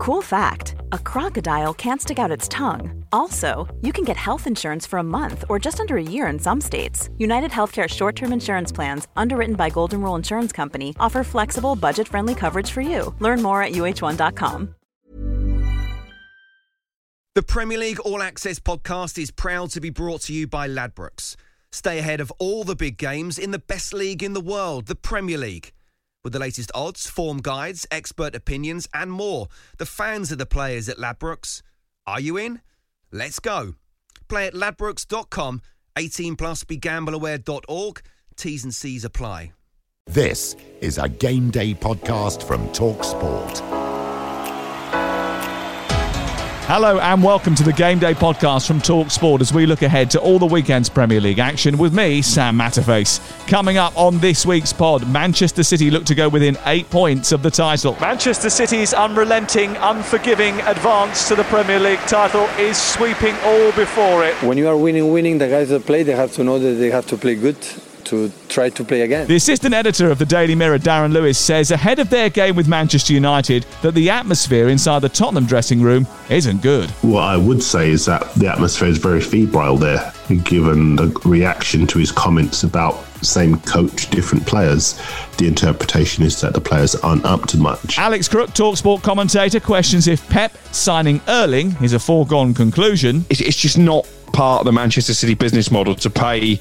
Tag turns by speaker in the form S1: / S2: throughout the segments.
S1: Cool fact a crocodile can't stick out its tongue. Also, you can get health insurance for a month or just under a year in some states. United Healthcare short term insurance plans, underwritten by Golden Rule Insurance Company, offer flexible, budget friendly coverage for you. Learn more at uh1.com.
S2: The Premier League All Access podcast is proud to be brought to you by Ladbrokes. Stay ahead of all the big games in the best league in the world, the Premier League. With the latest odds, form guides, expert opinions, and more, the fans are the players at Ladbrokes. Are you in? Let's go. Play at ladbrokes.com, 18 plus begambleaware.org. T's and C's apply.
S3: This is a game day podcast from Talk Sport.
S4: Hello and welcome to the Game Day podcast from Talk Sport as we look ahead to all the weekend's Premier League action with me, Sam Matterface. Coming up on this week's pod, Manchester City look to go within eight points of the title. Manchester City's unrelenting, unforgiving advance to the Premier League title is sweeping all before it.
S5: When you are winning, winning, the guys that play, they have to know that they have to play good to try to play again.
S4: The assistant editor of the Daily Mirror, Darren Lewis, says ahead of their game with Manchester United that the atmosphere inside the Tottenham dressing room isn't good.
S6: What I would say is that the atmosphere is very febrile there, given the reaction to his comments about same coach, different players. The interpretation is that the players aren't up to much.
S4: Alex Crook, Talksport commentator, questions if Pep signing Erling is a foregone conclusion.
S7: It's just not part of the Manchester City business model to pay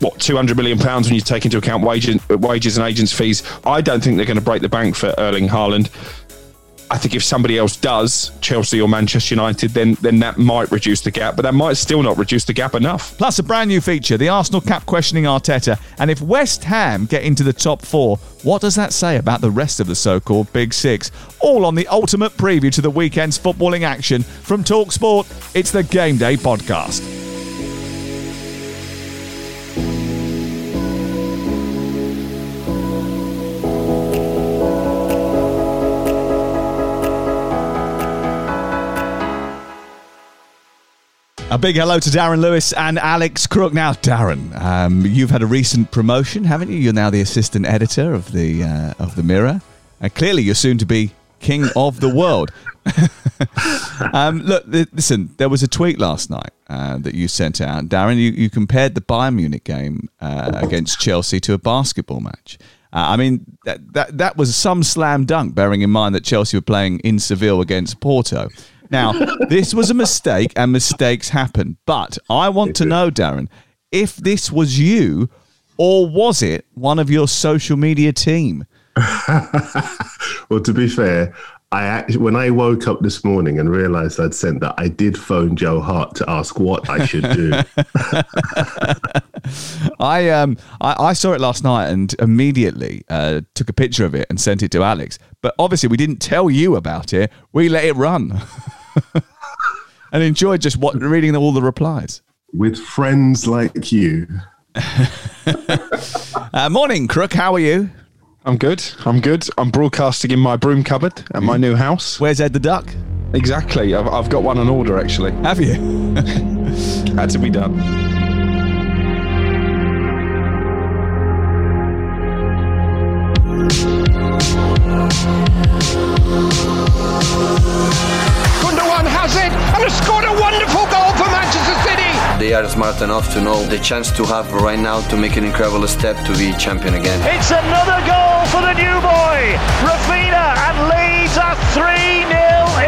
S7: what 200 million pounds when you take into account wages, wages and agents fees. I don't think they're going to break the bank for Erling Haaland. I think if somebody else does, Chelsea or Manchester United, then then that might reduce the gap, but that might still not reduce the gap enough.
S4: Plus, a brand new feature: the Arsenal cap questioning Arteta, and if West Ham get into the top four, what does that say about the rest of the so-called Big Six? All on the ultimate preview to the weekend's footballing action from Talksport. It's the Game Day podcast. A big hello to Darren Lewis and Alex Crook. Now, Darren, um, you've had a recent promotion, haven't you? You're now the assistant editor of the uh, of the Mirror, and clearly you're soon to be king of the world. um, look, listen. There was a tweet last night uh, that you sent out, Darren. You, you compared the Bayern Munich game uh, against Chelsea to a basketball match. Uh, I mean, that, that that was some slam dunk, bearing in mind that Chelsea were playing in Seville against Porto. Now, this was a mistake, and mistakes happen. But I want to know, Darren, if this was you, or was it one of your social media team?
S6: well, to be fair, I actually, when I woke up this morning and realized I'd sent that, I did phone Joe Hart to ask what I should do.
S4: I um I, I, saw it last night and immediately uh, took a picture of it and sent it to Alex. But obviously, we didn't tell you about it. We let it run. and enjoyed just what reading all the replies.
S6: With friends like you.
S4: uh, morning, Crook. How are you?
S7: I'm good. I'm good. I'm broadcasting in my broom cupboard at my new house.
S4: Where's Ed the Duck?
S7: Exactly. I've, I've got one on order, actually.
S4: Have you?
S7: Had to be done.
S8: Are smart enough to know the chance to have right now to make an incredible step to be champion again.
S9: It's another goal for the new boy, Raphinha, and Leeds are 3 0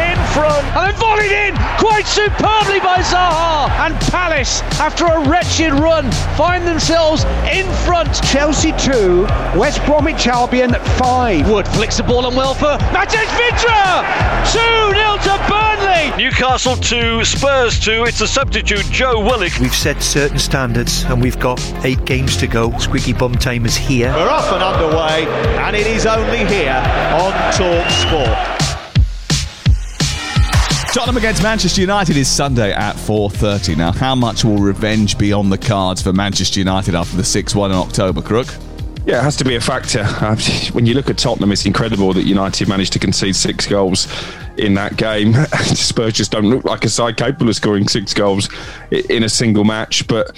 S9: in front.
S10: And then volleyed in quite superbly by Zaha. And Palace, after a wretched run, find themselves in front.
S11: Chelsea 2, West Bromwich Albion 5.
S10: Wood flicks the ball on well for Matej Vydra. 2 0 to Burnley.
S9: Newcastle 2, Spurs 2. It's a substitute, Joe Willock.
S12: We've set certain standards and we've got eight games to go. Squeaky bum time is here.
S9: We're off and underway, and it is only here on Talk Sport.
S4: Tottenham against Manchester United is Sunday at 4.30. Now, how much will revenge be on the cards for Manchester United after the 6-1 in October, Crook?
S7: Yeah, it has to be a factor. Uh, when you look at Tottenham, it's incredible that United managed to concede six goals in that game. Spurs just don't look like a side capable of scoring six goals in a single match. But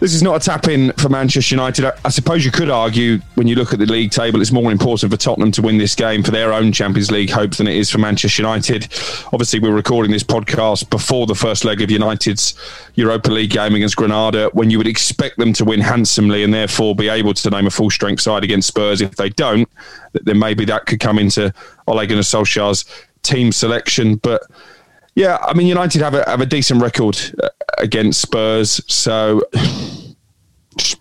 S7: This is not a tap in for Manchester United. I, suppose you could argue when you look at the league table, it's more important for Tottenham to win this game for their own Champions League hopes than it is for Manchester United. Obviously, we're recording this podcast before the first leg of United's Europa League game against Granada, when you would expect them to win handsomely and therefore be able to name a full strength side against Spurs. If they don't, then maybe that could come into Ole Gunnar Solskjaer's team selection. But yeah, I mean, United have a have a decent record uh, against Spurs, so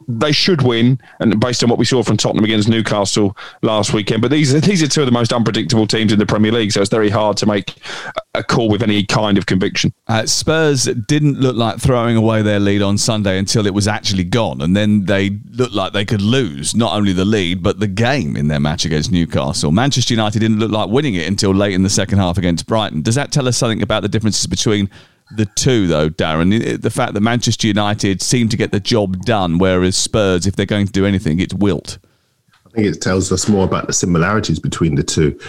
S7: they should win, and based on what we saw from Tottenham against Newcastle last weekend. But these these are two of the most unpredictable teams in the Premier League, so it's very hard to make a call with any kind of conviction.
S4: Uh, Spurs didn't look like throwing away their lead on Sunday until it was actually gone, and then they looked like they could lose not only the lead but the game in their match against Newcastle. Manchester United didn't look like winning it until late in the second half against Brighton. Does that tell us something about the differences between the two, though, Darren. The fact that Manchester United seem to get the job done, whereas Spurs, if they're going to do anything, it's wilt.
S6: I think it tells us more about the similarities between the two.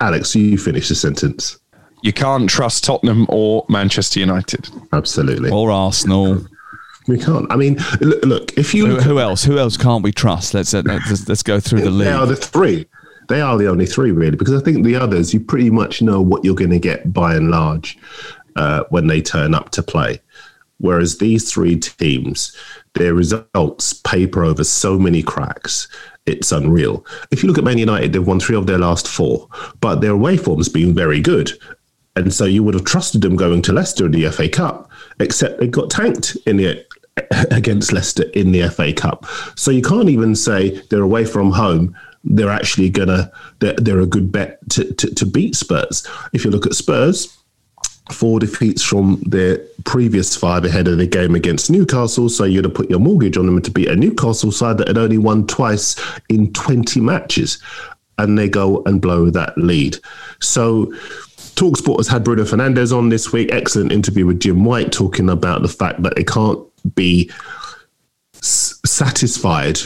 S6: Alex, you finish the sentence.
S7: You can't trust Tottenham or Manchester United.
S6: Absolutely.
S4: Or Arsenal.
S6: We can't. I mean, look, look if you.
S4: Who, who, else? Who else can't we trust? Let's, uh, let's, let's go through the list.
S6: They are the three. They are the only three, really, because I think the others, you pretty much know what you're going to get by and large uh, when they turn up to play. Whereas these three teams, their results paper over so many cracks, it's unreal. If you look at Man United, they've won three of their last four, but their away form's been very good. And so you would have trusted them going to Leicester in the FA Cup, except they got tanked in the against Leicester in the FA Cup. So you can't even say they're away from home. They're actually gonna they're, they're a good bet to, to, to beat Spurs. If you look at Spurs, four defeats from their previous five ahead of the game against Newcastle. So you'd have put your mortgage on them to beat a Newcastle side that had only won twice in 20 matches. And they go and blow that lead. So Talksport has had Bruno Fernandes on this week. Excellent interview with Jim White talking about the fact that they can't be s- satisfied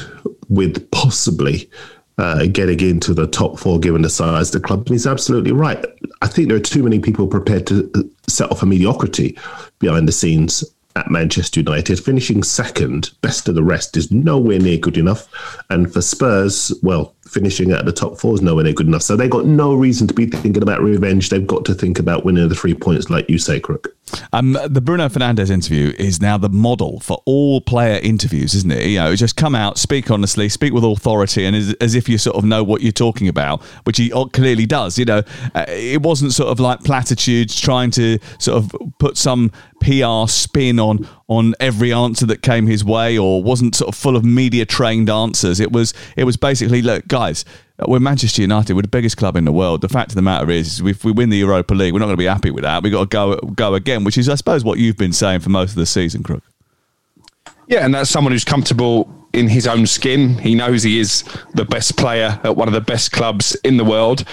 S6: with possibly uh, getting into the top four given the size of the club. And he's absolutely right. I think there are too many people prepared to uh, set off a mediocrity behind the scenes at Manchester United. Finishing second, best of the rest, is nowhere near good enough. And for Spurs, well, finishing at the top four is nowhere near good enough. So they've got no reason to be thinking about revenge. They've got to think about winning the three points, like you say, Crook.
S4: Um, the Bruno Fernandes interview is now the model for all player interviews, isn't it? You know, just come out, speak honestly, speak with authority, and as, as if you sort of know what you're talking about, which he clearly does. You know, uh, it wasn't sort of like platitudes trying to sort of put some PR spin on on every answer that came his way, or wasn't sort of full of media trained answers. It was it was basically, look, guys, Uh, we're Manchester United. We're the biggest club in the world. The fact of the matter is, if we win the Europa League, we're not going to be happy with that. We've got to go go again, which is, I suppose, what you've been saying for most of the season, Crook.
S7: Yeah, and that's someone who's comfortable in his own skin. He knows he is the best player at one of the best clubs in the world.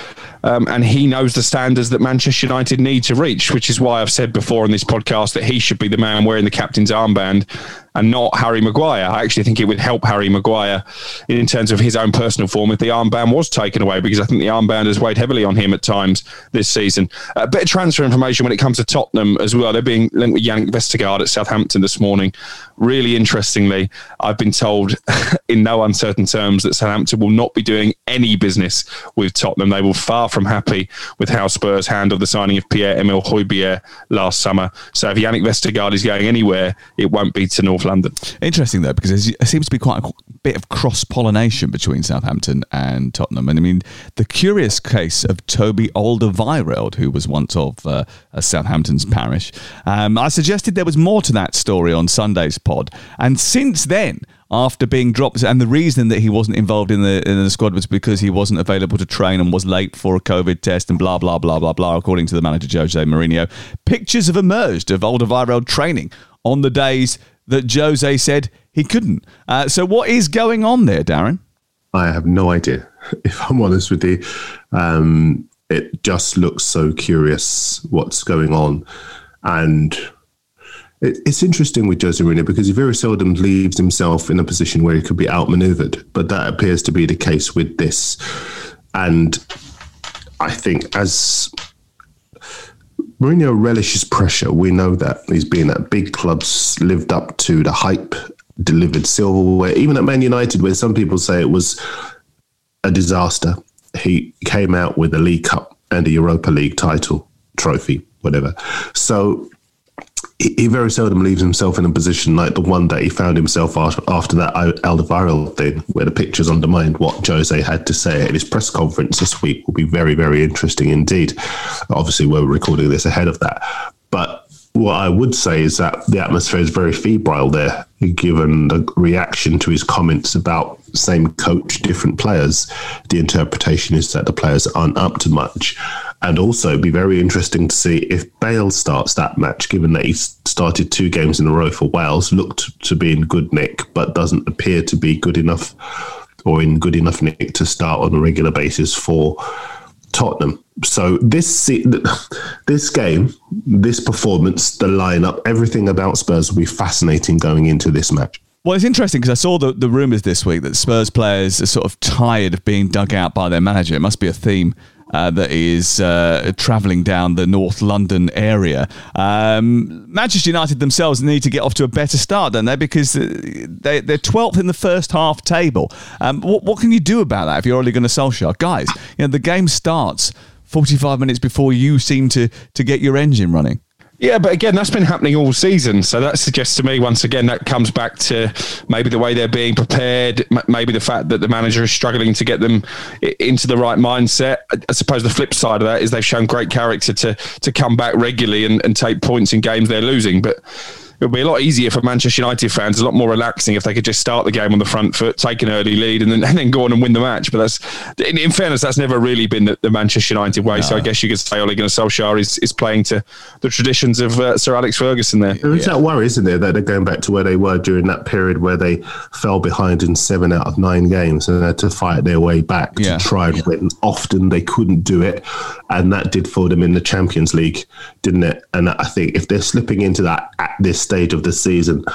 S7: Um, and he knows the standards that Manchester United need to reach, which is why I've said before in this podcast that he should be the man wearing the captain's armband and not Harry Maguire. I actually think it would help Harry Maguire in terms of his own personal form if the armband was taken away, because I think the armband has weighed heavily on him at times this season. A bit of transfer information when it comes to Tottenham as well. They're being linked with Jannik Vestergaard at Southampton this morning. Really interestingly, I've been told in no uncertain terms that Southampton will not be doing any business with Tottenham. They will far from happy with how Spurs handled the signing of Pierre Emile Højbjerg last summer. So if Jannik Vestergaard is going anywhere, it won't be to North London.
S4: Interesting though, because there seems to be quite a bit of cross pollination between Southampton and Tottenham. And I mean, the curious case of Toby Alderweireld, who was once of uh, Southampton's parish. Um, I suggested there was more to that story on Sunday's pod, and since then after being dropped. And the reason that he wasn't involved in the in the squad was because he wasn't available to train and was late for a COVID test and blah blah blah blah blah. According to the manager Jose Mourinho, pictures have emerged of Alderweireld training on the days that Jose said he couldn't. Uh, so, what is going on there, Darren?
S6: I have no idea. If I'm honest with you, um, it just looks so curious what's going on, and it's interesting with Jose Mourinho because he very seldom leaves himself in a position where he could be outmaneuvered. But that appears to be the case with this, and I think as Mourinho relishes pressure. We know that he's been at big clubs, lived up to the hype delivered silverware. Even at Man United, where some people say it was a disaster, he came out with a League Cup and a Europa League title trophy, whatever. So he very seldom leaves himself in a position like the one that he found himself after that Alderweireld thing, where the pictures undermined what Jose had to say at his press conference this week will be very, very interesting indeed. Obviously, we're recording this ahead of that. But what I would say is that the atmosphere is very febrile there, given the reaction to his comments about same coach, different players. The interpretation is that the players aren't up to much. And also, be very interesting to see if Bale starts that match, given that he started two games in a row for Wales, looked to be in good nick, but doesn't appear to be good enough or in good enough nick to start on a regular basis for Tottenham. So this this game, this performance, the lineup, everything about Spurs will be fascinating going into this match.
S4: Well, it's interesting because I saw the, the rumours this week that Spurs players are sort of tired of being dug out by their manager. It must be a theme uh, that is uh, travelling down the North London area. Um, Manchester United themselves need to get off to a better start, don't they? Because uh, they, they're 12th in the first half table. Um, what, what can you do about that if you're Ole Gunnar Solskjaer? Guys, you know, the game starts 45 minutes before you seem to, to get your engine running.
S7: Yeah, but again, that's been happening all season. So that suggests to me, once again, that comes back to maybe the way they're being prepared, maybe the fact that the manager is struggling to get them into the right mindset. I suppose the flip side of that is they've shown great character to to come back regularly and, and take points in games they're losing. But it would be a lot easier for Manchester United fans, a lot more relaxing if they could just start the game on the front foot, take an early lead, and then, and then go on and win the match. But that's, in, in fairness, that's never really been the, the Manchester United way. No. So I guess you could say Ole Gunnar Solskjaer is, is playing to the traditions of uh, Sir Alex Ferguson there.
S6: There is yeah. that worry, isn't there, that they're going back to where they were during that period where they fell behind in seven out of nine games and had to fight their way back yeah. to try and win. Often they couldn't do it, and that did for them in the Champions League, didn't it? And I think if they're slipping into that at this stage of the season, season.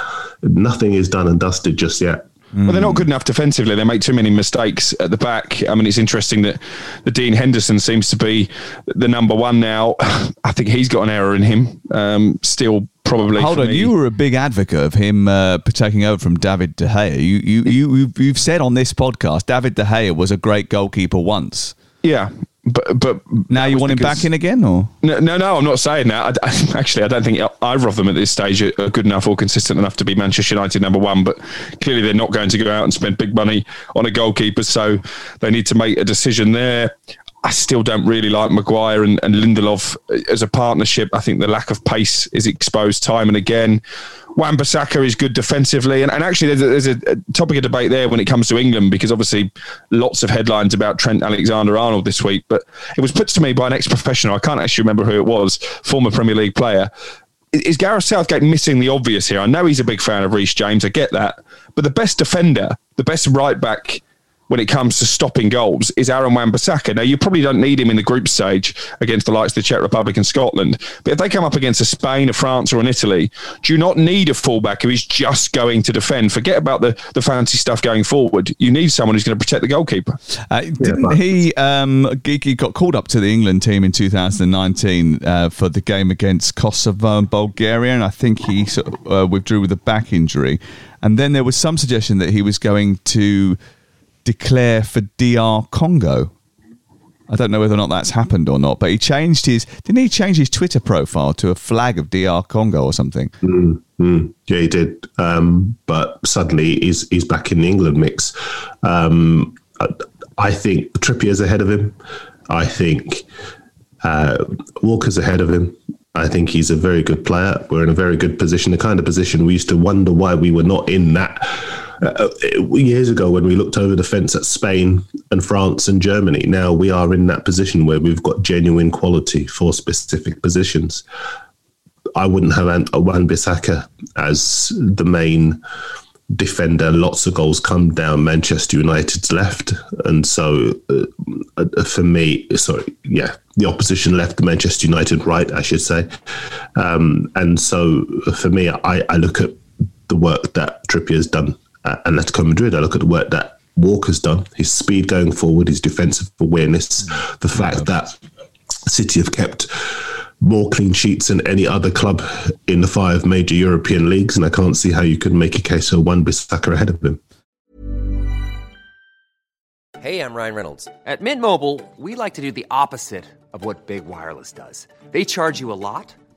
S6: Nothing is done and dusted just yet.
S7: Well, they're not good enough defensively. They make too many mistakes at the back. I mean, it's interesting that the Dean Henderson seems to be the number one now. I think he's got an error in him. Um, still, probably.
S4: Hold on,
S7: me.
S4: you were a big advocate of him uh, taking over from David De Gea. You, you, you, you've said on this podcast, David De Gea was a great goalkeeper once.
S7: Yeah, but but
S4: now you want him back in again, or
S7: no? No, no I'm not saying that. I, I, actually, I don't think either of them at this stage are good enough or consistent enough to be Manchester United number one. But clearly, they're not going to go out and spend big money on a goalkeeper, so they need to make a decision there. I still don't really like Maguire and, and Lindelof as a partnership. I think the lack of pace is exposed time and again. Wan-Bissaka is good defensively, and, and actually there's, a, there's a, topic of debate there when it comes to England because obviously lots of headlines about Trent Alexander-Arnold this week, but it was put to me by an ex-professional. I can't actually remember who it was, former Premier League player. Is Gareth Southgate missing the obvious here? I know he's a big fan of Reece James. I get that, but the best defender, the best right back when it comes to stopping goals is Aaron Wan-Bissaka. Now, you probably don't need him in the group stage against the likes of the Czech Republic and Scotland, but if they come up against a Spain, a France, or an Italy, do you not need a fullback who is just going to defend? Forget about the, the fancy stuff going forward. You need someone who's going to protect the goalkeeper.
S4: Uh, didn't he, um, he got called up to the England team in 2019 uh, for the game against Kosovo and Bulgaria, and I think he sort of, uh, withdrew with a back injury. And then there was some suggestion that he was going to declare for DR Congo. I don't know whether or not that's happened or not, but he changed his. Didn't he change his Twitter profile to a flag of DR Congo or something?
S6: Mm, mm, yeah, he did. Um, but suddenly he's he's back in the England mix. Um, I think Trippier's ahead of him. I think uh, Walker's ahead of him. I think he's a very good player. We're in a very good position, the kind of position we used to wonder why we were not in that uh, years ago when we looked over the fence at Spain and France and Germany. Now we are in that position where we've got genuine quality for specific positions. I wouldn't have Wan-Bissaka as the main defender. Lots of goals come down Manchester United's left, and so uh, uh, for me, sorry, yeah, the opposition left, Manchester United right, I should say. Um, and so for me, I, I look at the work that Trippier's done Uh, at Atletico Madrid. I look at the work that Walker's done, his speed going forward, his defensive awareness, the fact that City have kept more clean sheets than any other club in the five major European leagues, and I can't see how you could make a case for Wan-Bissaka ahead of him.
S13: Hey, I'm Ryan Reynolds. At Mint Mobile, we like to do the opposite of what Big Wireless does. They charge you a lot,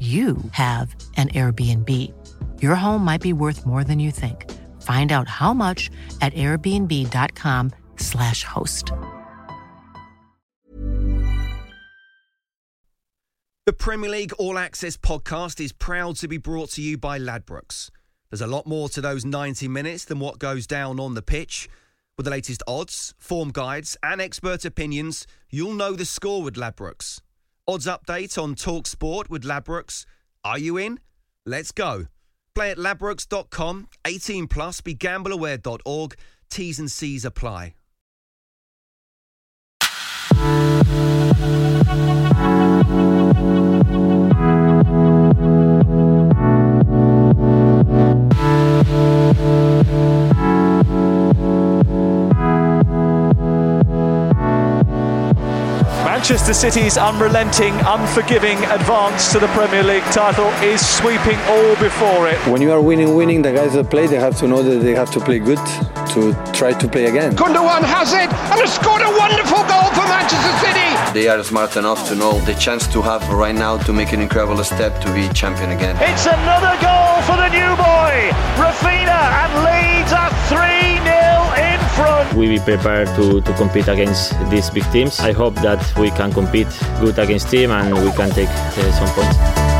S14: you have an Airbnb. Your home might be worth more than you think. Find out how much at airbnb.com/slash host.
S2: The Premier League All Access podcast is proud to be brought to you by Ladbrokes. There's a lot more to those 90 minutes than what goes down on the pitch. With the latest odds, form guides, and expert opinions, you'll know the score with Ladbrokes. Odds update on Talk Sport with Ladbrokes. Are you in? Let's go. Play at ladbrokes.com, 18 plus, begambleaware.org. T's and C's apply.
S9: Manchester City's unrelenting, unforgiving advance to the Premier League title is sweeping all before it.
S5: When you are winning, winning, the guys that play, they have to know that they have to play good to try to play again.
S11: Gundogan has it and has scored a wonderful goal for Manchester City.
S8: They are smart enough to know the chance to have right now to make an incredible step to be champion again.
S9: It's another goal for the new boy, Raphinha, and Leeds are 3 0 in front.
S15: We be prepared to, to compete against these big teams. I hope that we can compete good against team and we can take uh, some points.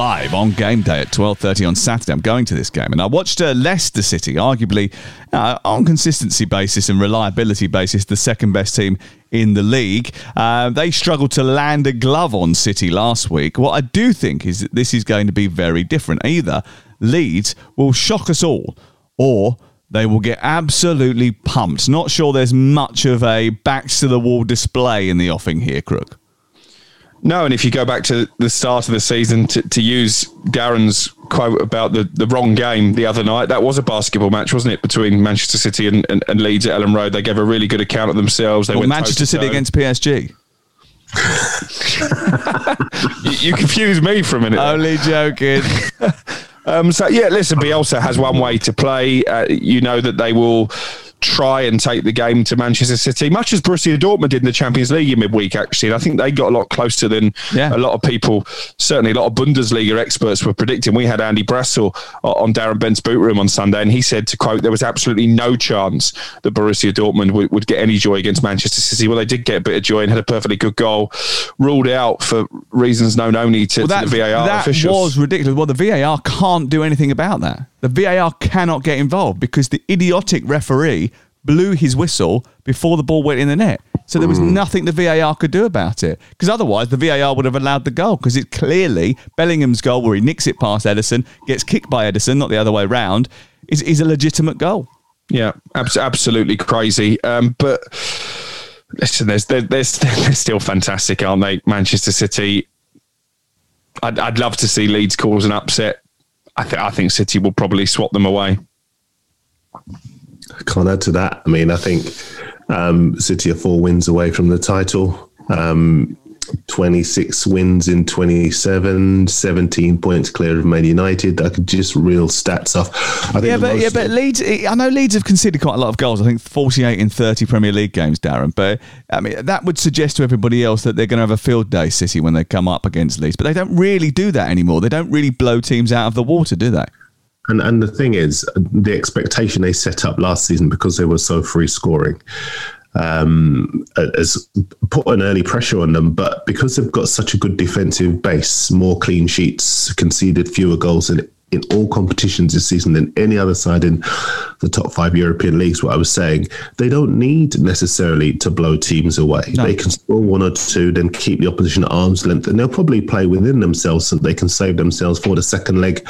S4: Live on game day at 12.30 on Saturday. I'm going to this game. And I watched uh, Leicester City, arguably uh, on consistency basis and reliability basis, the second best team in the league. Uh, they struggled to land a glove on City last week. What I do think is that this is going to be very different. Either Leeds will shock us all or they will get absolutely pumped. Not sure there's much of a backs to the wall display in the offing here, Crook.
S7: No, and if you go back to the start of the season to, to use Darren's quote about the, the wrong game the other night, that was a basketball match, wasn't it, between Manchester City and, and, and Leeds at Elland Road? They gave a really good account of themselves. They
S4: well,
S7: went
S4: Manchester City against PSG.
S7: you, you confused me for a minute.
S4: Only joking.
S7: um, so yeah, listen, Bielsa has one way to play. Uh, you know that they will try and take the game to Manchester City, much as Borussia Dortmund did in the Champions League in midweek, actually. And I think they got a lot closer than yeah. a lot of people, certainly a lot of Bundesliga experts were predicting. We had Andy Brassell uh, on Darren Bent's boot room on Sunday, and he said, to quote, there was absolutely no chance that Borussia Dortmund would, would get any joy against Manchester City. Well, they did get a bit of joy and had a perfectly good goal, ruled out for reasons known only to, well, that, to the VAR
S4: that
S7: officials.
S4: was ridiculous. Well, the VAR can't do anything about that. The VAR cannot get involved because the idiotic referee blew his whistle before the ball went in the net. So there was mm. nothing the VAR could do about it. Because otherwise, the VAR would have allowed the goal. Because it's clearly Bellingham's goal, where he nicks it past Ederson, gets kicked by Ederson, not the other way round, is, is a legitimate goal.
S7: Yeah, abs- absolutely crazy. Um, but listen, there's, they're, they're, they're still fantastic, aren't they? Manchester City. I'd, I'd love to see Leeds cause an upset. I, th- I think City will probably swap them away.
S6: Can't add to that. I mean, I think um, City are four wins away from the title. Um, 26 wins in 27, 17 points clear of Man United. I could just reel stats off. I think
S4: Yeah, but yeah, but Leeds. I know Leeds have conceded quite a lot of goals. I think forty-eight in thirty Premier League games, Darren. But I mean, that would suggest to everybody else that they're going to have a field day, City, when they come up against Leeds. But they don't really do that anymore. They don't really blow teams out of the water, do they?
S6: And and the thing is, the expectation they set up last season because they were so free scoring um, has put an early pressure on them. But because they've got such a good defensive base, more clean sheets, conceded fewer goals in in all competitions this season than any other side in the top five European leagues. What I was saying, they don't need necessarily to blow teams away. They can score one or two, then keep the opposition at arm's length, and they'll probably play within themselves so they can save themselves for the second leg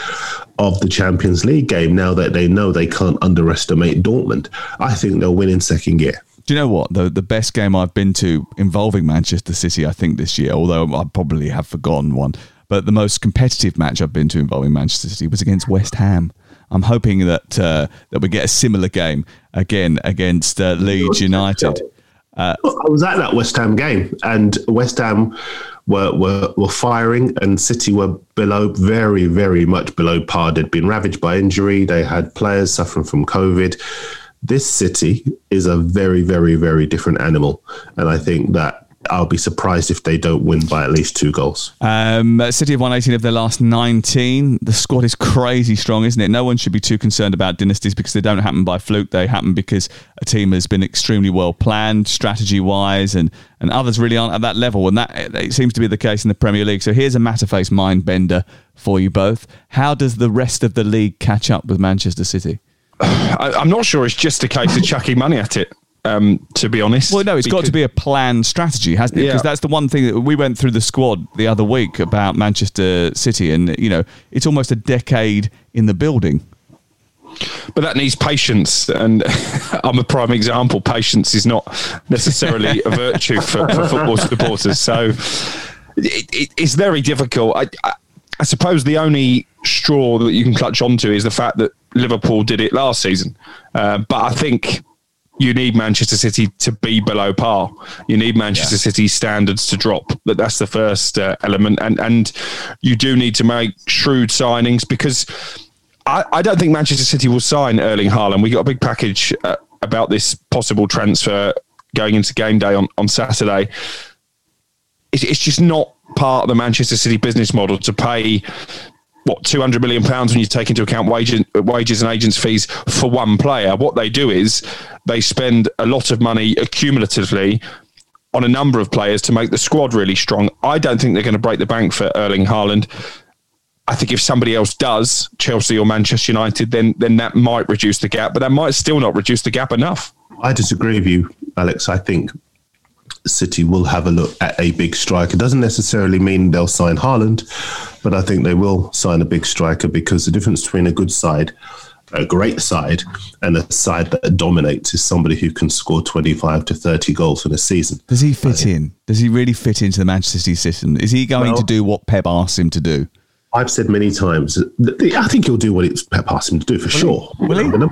S6: of the Champions League game. Now that they know they can't underestimate Dortmund, I think they'll win in second gear.
S4: Do you know what? The the best game I've been to involving Manchester City, I think this year, although I probably have forgotten one, but the most competitive match I've been to involving Manchester City was against West Ham. I'm hoping that uh, that we get a similar game again against uh, Leeds United. Uh,
S6: I was at that West Ham game, and West Ham were, were were firing, and City were below, very, very much below par. They'd been ravaged by injury. They had players suffering from COVID. This City is a very, very, very different animal, and I think that I'll be surprised if they don't win by at least two goals.
S4: Um, City have won 18 of their last 19. The squad is crazy strong, isn't it? No one should be too concerned about dynasties because they don't happen by fluke. They happen because a team has been extremely well planned, strategy wise, and, and others really aren't at that level. And that it seems to be the case in the Premier League. So here's a Matterface mind bender for you both. How does the rest of the league catch up with Manchester City?
S7: I, I'm not sure it's just a case of chucking money at it. Um, to be honest,
S4: Well, no, it's got to be a planned strategy, hasn't it? Because
S7: Yeah.
S4: that's the one thing that we went through the squad the other week about Manchester City, and you know, it's almost a decade in the building.
S7: but that needs patience, and I'm a prime example. Patience is not necessarily a virtue for, for football supporters, so it, it, it's very difficult. I, I, I suppose the only straw that you can clutch onto is the fact that Liverpool did it last season, uh, but I think. You need Manchester City to be below par. You need Manchester City standards to drop. That that's the first uh, element, and and you do need to make shrewd signings because I, I don't think Manchester City will sign Erling Haaland. We got a big package uh, about this possible transfer going into game day on, on Saturday. It's, it's just not part of the Manchester City business model to pay what two hundred million pounds when you take into account wages, wages and agents fees for one player. What they do is they spend a lot of money accumulatively on a number of players to make the squad really strong. I don't think they're going to break the bank for Erling Haaland. I think if somebody else does, Chelsea or Manchester United, then then that might reduce the gap, but that might still not reduce the gap enough.
S6: I disagree with you, Alex. I think City will have a look at a big striker. Doesn't necessarily mean they'll sign Haaland, but I think they will sign a big striker because the difference between a good side, a great side, and a side that dominates is somebody who can score 25 to 30 goals in a season.
S4: Does he fit in? Does he really fit into the Manchester City system? Is he going
S6: Well-
S4: to do what Pep asks him to do?
S6: I've said many times, I think he'll do what it's asked him to do for sure. Will he?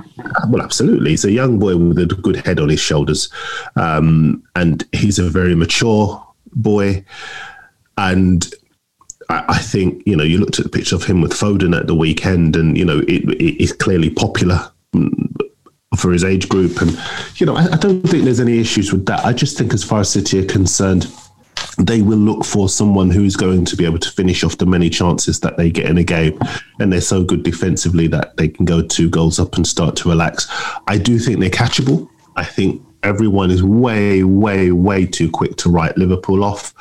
S6: Well, absolutely. He's a young boy with a good head on his shoulders, um, and he's a very mature boy. And I, I think you know, you looked at the picture of him with Foden at the weekend, and you know, it, it is clearly popular. mm, For his age group, and you know, I, I don't think there's any issues with that. I just think, as far as City are concerned, they will look for someone who's going to be able to finish off the many chances that they get in a game. And they're so good defensively that they can go two goals up and start to relax. I do think they're catchable. I think everyone is way, way, way too quick to write Liverpool off.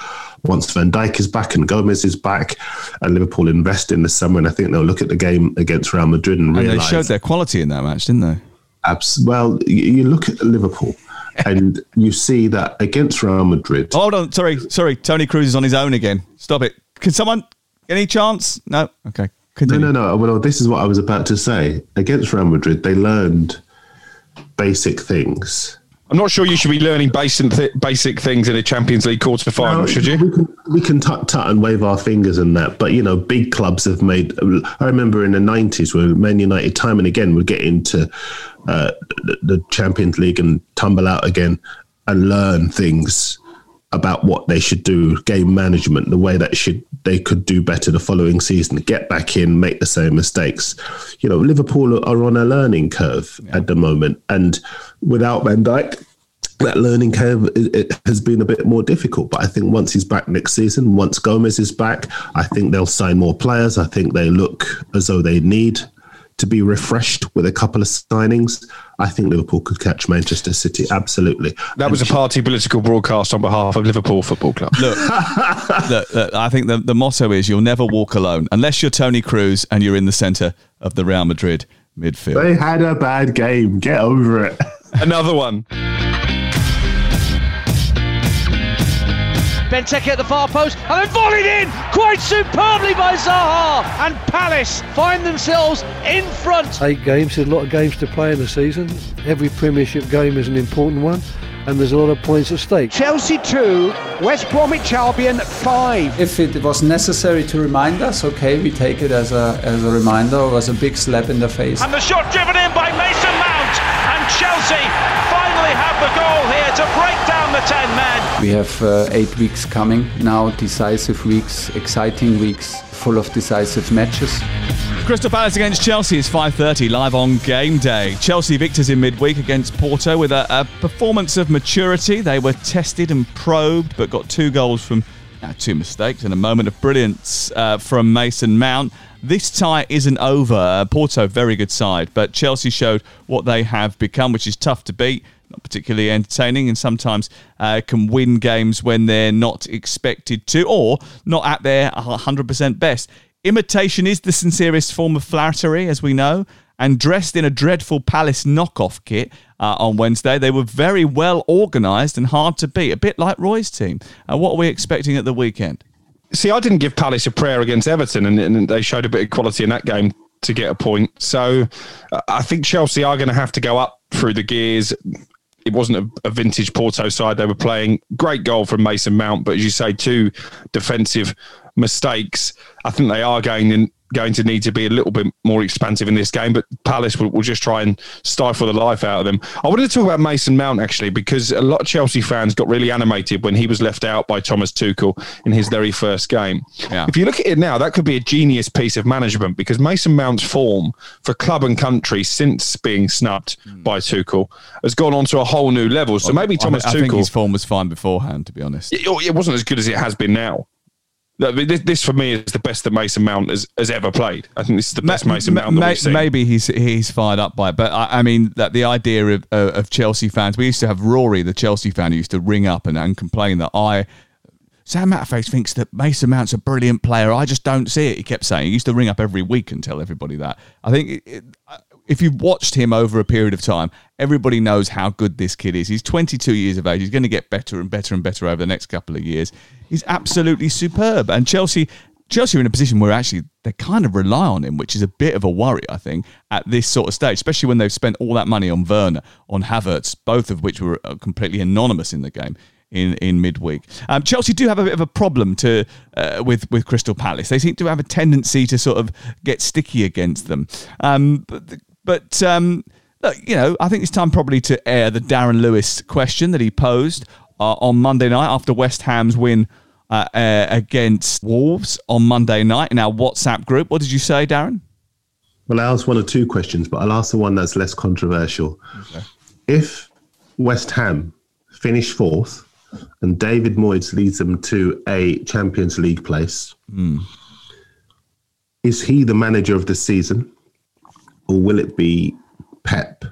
S6: Once Van Dijk is back and Gomez is back, and Liverpool invest in the summer, and I think they'll look at the game against Real Madrid and
S4: And they showed their quality in that match, didn't they?
S6: Abs- well, you look at Liverpool and you see that against Real Madrid.
S4: Oh, hold on, sorry, sorry. Toni Kroos is on his own again. Stop it. Can someone any chance? No. Okay.
S6: No, no, no. Well, this is what I was about to say. Against Real Madrid, they learned basic things.
S7: I'm not sure you should be learning basic th- basic things in a Champions League quarter final,
S6: No,
S7: should you?
S6: We can, we can tut tut and wave our fingers and that, but you know, big clubs have made. I remember in the '90s where Man United time and again would get into uh, the, the Champions League and tumble out again and learn things about what they should do, game management, the way that should they could do better the following season, get back in, make the same mistakes. You know, Liverpool are on a learning curve yeah. at the moment, and without Van Dijk, that learning curve it has been a bit more difficult. But I think once he's back next season, once Gomez is back, I think they'll sign more players. I think they look as though they need to be refreshed with a couple of signings. I think Liverpool could catch Manchester City. Absolutely.
S7: That was a party political broadcast on behalf of Liverpool Football Club.
S4: Look, look, look, I think the, the motto is you'll never walk alone unless you're Toni Kroos and you're in the centre of the Real Madrid midfield.
S6: They had a bad game. Get over it.
S7: Another one.
S10: Benteke at the far post and then volleyed in quite superbly by Zaha and Palace find themselves in front.
S16: Eight games, there's a lot of games to play in the season. Every Premiership game is an important one and there's a lot of points at stake.
S11: Chelsea 2, West Bromwich Albion 5.
S17: If it was necessary to remind us, okay, we take it as a, as a reminder. It was a big slap in the face.
S9: And the shot driven in by Mason Mount and Chelsea finally have the goal here to break down the 10 men.
S17: We have uh, eight weeks coming now, decisive weeks, exciting weeks, full of decisive matches.
S4: Crystal Palace against Chelsea is 5.30 live on game day. Chelsea victors in midweek against Porto with a, a performance of maturity. They were tested and probed but got two goals from uh, two mistakes and a moment of brilliance uh, from Mason Mount. This tie isn't over. Uh, Porto, very good side, but Chelsea showed what they have become, which is tough to beat not particularly entertaining and sometimes uh, can win games when they're not expected to or not at their 100% best. Imitation is the sincerest form of flattery, as we know, and dressed in a dreadful Palace knockoff kit uh, on Wednesday, they were very well organised and hard to beat, a bit like Roy's team. Uh, what are we expecting at the weekend?
S7: See, I didn't give Palace a prayer against Everton, and, and they showed a bit of quality in that game to get a point. So uh, I think Chelsea are going to have to go up through the gears it wasn't a, a, vintage Porto side they were playing. Great goal from Mason Mount, but as you say, two defensive mistakes. I think they are going in, going to need to be a little bit more expansive in this game, but Palace will, will, just try and stifle the life out of them. I wanted to talk about Mason Mount actually, because a lot of Chelsea fans got really animated when he was left out by Thomas Tuchel in his very first game. Yeah. If you look at it now, that could be a genius piece of management because Mason Mount's form for club and country since being snubbed mm. by Tuchel has gone on to a whole new level. So maybe Thomas I, I Tuchel.
S4: His form was fine beforehand, to be honest.
S7: It, it wasn't as good as it has been now. This for me is the best that Mason Mount has, has ever played. I think this is the best Mason Mount that we've seen.
S4: Maybe he's he's fired up by it, but I, I mean that the idea of, uh, of Chelsea fans. We used to have Rory, the Chelsea fan, who used to ring up and, and complain that I Sam Matterface thinks that Mason Mount's a brilliant player. I just don't see it. He kept saying he used to ring up every week and tell everybody that. I think it, it, if you've watched him over a period of time, everybody knows how good this kid is. He's 22 years of age. He's going to get better and better and better over the next couple of years. He's absolutely superb. And Chelsea, Chelsea are in a position where actually they kind of rely on him, which is a bit of a worry, I think, at this sort of stage, especially when they've spent all that money on Werner, on Havertz, both of which were uh, completely anonymous in the game in in midweek. Um, Chelsea do have a bit of a problem to uh, with with Crystal Palace. They seem to have a tendency to sort of get sticky against them. Um, but but um, look, you know, I think it's time probably to air the Darren Lewis question that he posed uh, on Monday night after West Ham's win uh, uh, against Wolves on Monday night in our WhatsApp group. What did you say, Darren?
S6: Well, I asked one or two questions, but I'll ask the one that's less controversial. Okay. If West Ham finish fourth and David Moyes leads them to a Champions League place, mm. is he the manager of the season? Or will it be Pep?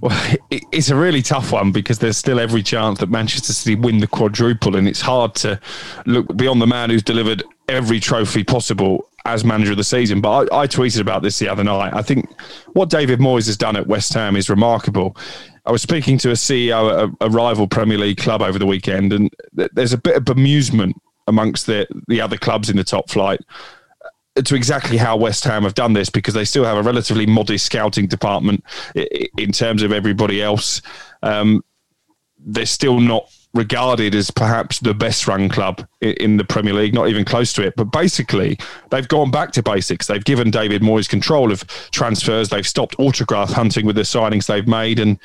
S7: Well, it's a really tough one because there's still every chance that Manchester City win the quadruple, and it's hard to look beyond the man who's delivered every trophy possible as manager of the season. But I, I tweeted about this the other night. I think what David Moyes has done at West Ham is remarkable. I was speaking to a CEO at a, a rival Premier League club over the weekend, and there's a bit of bemusement amongst the the other clubs in the top flight to exactly how West Ham have done this because they still have a relatively modest scouting department in terms of everybody else. Um, they're still not regarded as perhaps the best run club in the Premier League, not even close to it. But basically, they've gone back to basics. They've given David Moyes control of transfers. They've stopped autograph hunting with the signings they've made. And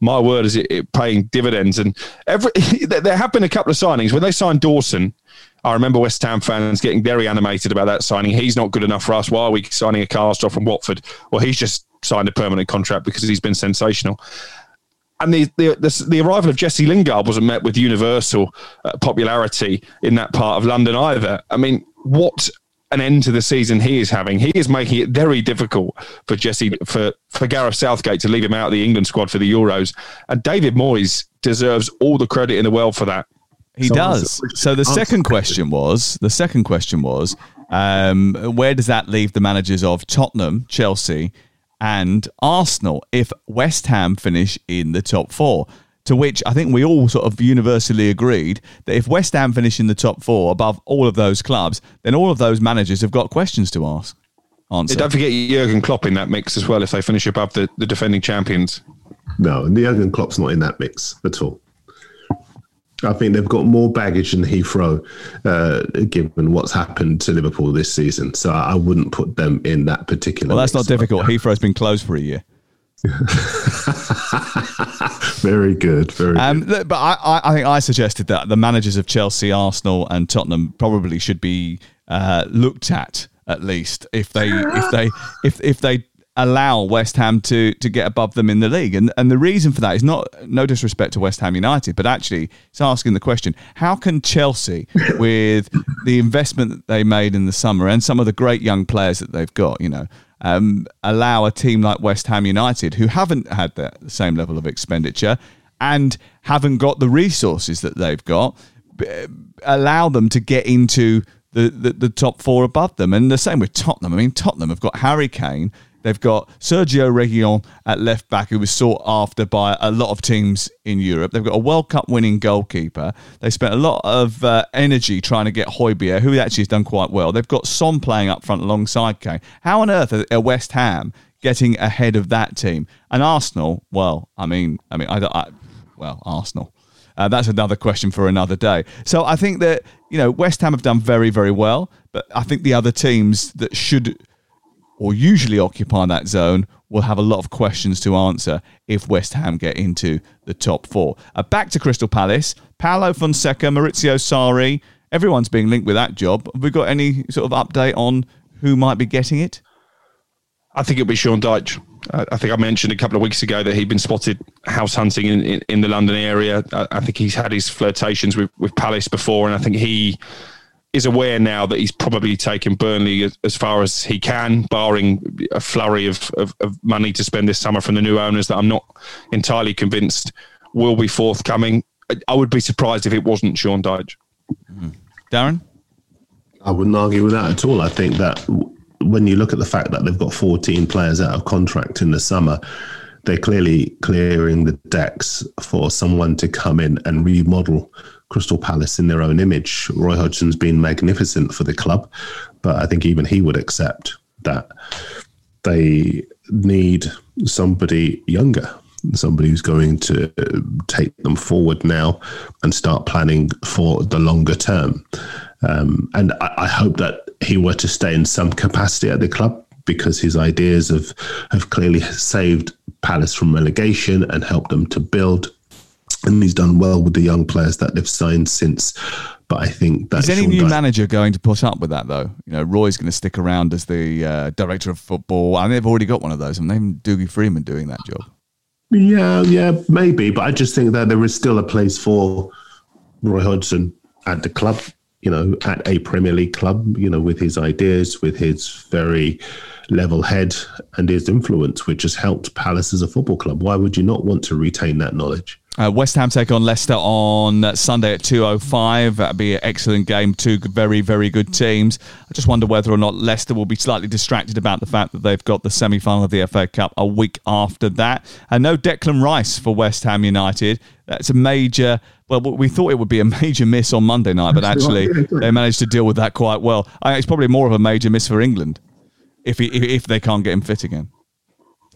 S7: my word, is it, it paying dividends? And every there have been a couple of signings when they signed Dawson. I remember West Ham fans getting very animated about that signing. He's not good enough for us. Why are we signing a off from Watford? Well, he's just signed a permanent contract because he's been sensational. And the, the, the, the arrival of Jesse Lingard wasn't met with universal uh, popularity in that part of London either. I mean, what an end to the season he is having. He is making it very difficult for Jesse for for Gareth Southgate to leave him out of the England squad for the Euros. And David Moyes deserves all the credit in the world for that.
S4: He so does. So the second question was the second question was um, where does that leave the managers of Tottenham, Chelsea, and Arsenal if West Ham finish in the top four? To which I think we all sort of universally agreed that if West Ham finish in the top four above all of those clubs, then all of those managers have got questions to ask. Answer.
S7: Don't forget Jurgen Klopp in that mix as well if they finish above the, the defending champions.
S6: No, Jurgen Klopp's not in that mix at all. I think they've got more baggage than Heathrow, uh, given what's happened to Liverpool this season. So I wouldn't put them in that particular.
S4: Well, that's not difficult. Heathrow's been closed for a year.
S6: very good. Very um,
S4: good. But I, I think I suggested that the managers of Chelsea, Arsenal, and Tottenham probably should be uh, looked at at least if they if they if if they allow West Ham to to get above them in the league. And and the reason for that is not no disrespect to West Ham United, but actually it's asking the question: How can Chelsea, with the investment that they made in the summer and some of the great young players that they've got, you know, um, allow a team like West Ham United, who haven't had the same level of expenditure and haven't got the resources that they've got, allow them to get into the, the, the top four above them. And the same with Tottenham. I mean, Tottenham have got Harry Kane, They've got Sergio Reguilon at left back, who was sought after by a lot of teams in Europe. They've got a World Cup winning goalkeeper. They spent a lot of uh, energy trying to get Højbjerg, who actually has done quite well. They've got Son playing up front alongside Kane. How on earth are West Ham getting ahead of that team? And Arsenal, well, I mean, I mean, I, I well, Arsenal. Uh, that's another question for another day. So I think that you know West Ham have done very, very well, but I think the other teams that should or usually occupy that zone will have a lot of questions to answer if West Ham get into the top four. Uh, back to Crystal Palace. Paulo Fonseca, Maurizio Sarri, everyone's being linked with that job. Have we got any sort of update on who might be getting it?
S7: I think it'll be Sean Dyche. I think I mentioned a couple of weeks ago that he'd been spotted house hunting in, in, in the London area. I, I, think he's had his flirtations with, with Palace before, and I think he is aware now that he's probably taken Burnley as, as far as he can, barring a flurry of, of, of, money to spend this summer from the new owners that I'm not entirely convinced will be forthcoming. I, I would be surprised if it wasn't Sean Dyche.
S4: Mm-hmm. Darren?
S6: I wouldn't argue with that at all. I think that when you look at the fact that they've got 14 players out of contract in the summer, they're clearly clearing the decks for someone to come in and remodel Crystal Palace in their own image. Roy Hodgson's been magnificent for the club, but I think even he would accept that they need somebody younger, somebody who's going to take them forward now and start planning for the longer term. Um, and I, I hope that he were to stay in some capacity at the club because his ideas have have clearly saved Palace from relegation and helped them to build and he's done well with the young players that they've signed since. But I think that
S4: is any Sean new manager going to put up with that though? You know, Roy's going to stick around as the uh, director of football, and they've already got one of those. And they've Dougie Freedman doing that job.
S6: Yeah, yeah, maybe. But I just think that there is still a place for Roy Hodgson at the club. You know, at a Premier League club. You know, with his ideas, with his very level head and his influence, which has helped Palace as a football club. Why would you not want to retain that knowledge?
S4: Uh, West Ham take on Leicester on Sunday at 2.05. That'd be an excellent game. Two very, very good teams. I just wonder whether or not Leicester will be slightly distracted about the fact that they've got the semi final of the FA Cup a week after that. And no Declan Rice for West Ham United. That's a major. Well, we thought it would be a major miss on Monday night, but actually they managed to deal with that quite well. It's probably more of a major miss for England if he, if they can't get him fit again.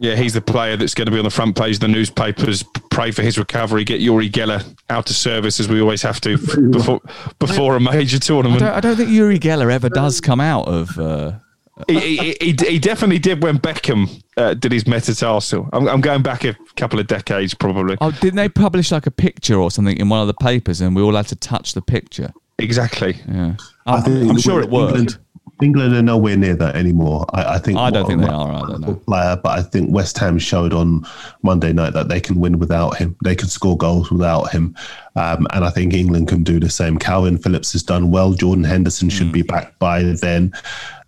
S7: Yeah, he's the player that's going to be on the front page of the newspapers. Pray for his recovery. Get Uri Geller out of service as we always have to before before a major tournament.
S4: I don't, I don't think Uri Geller ever does come out of uh,
S7: he, he, he, he definitely did when Beckham uh, did his metatarsal. I'm, I'm going back a couple of decades, probably.
S4: Oh, didn't they publish like a picture or something in one of the papers, and we all had to touch the picture?
S7: Exactly.
S4: Yeah,
S6: I
S4: I'm, I'm sure it worked.
S6: England, England are nowhere near that anymore. I, I think.
S4: I don't think they are either, no.
S6: Player, but I think West Ham showed on Monday night that they can win without him. They can score goals without him, um, and I think England can do the same. Kalvin Phillips has done well. Jordan Henderson should be back by then.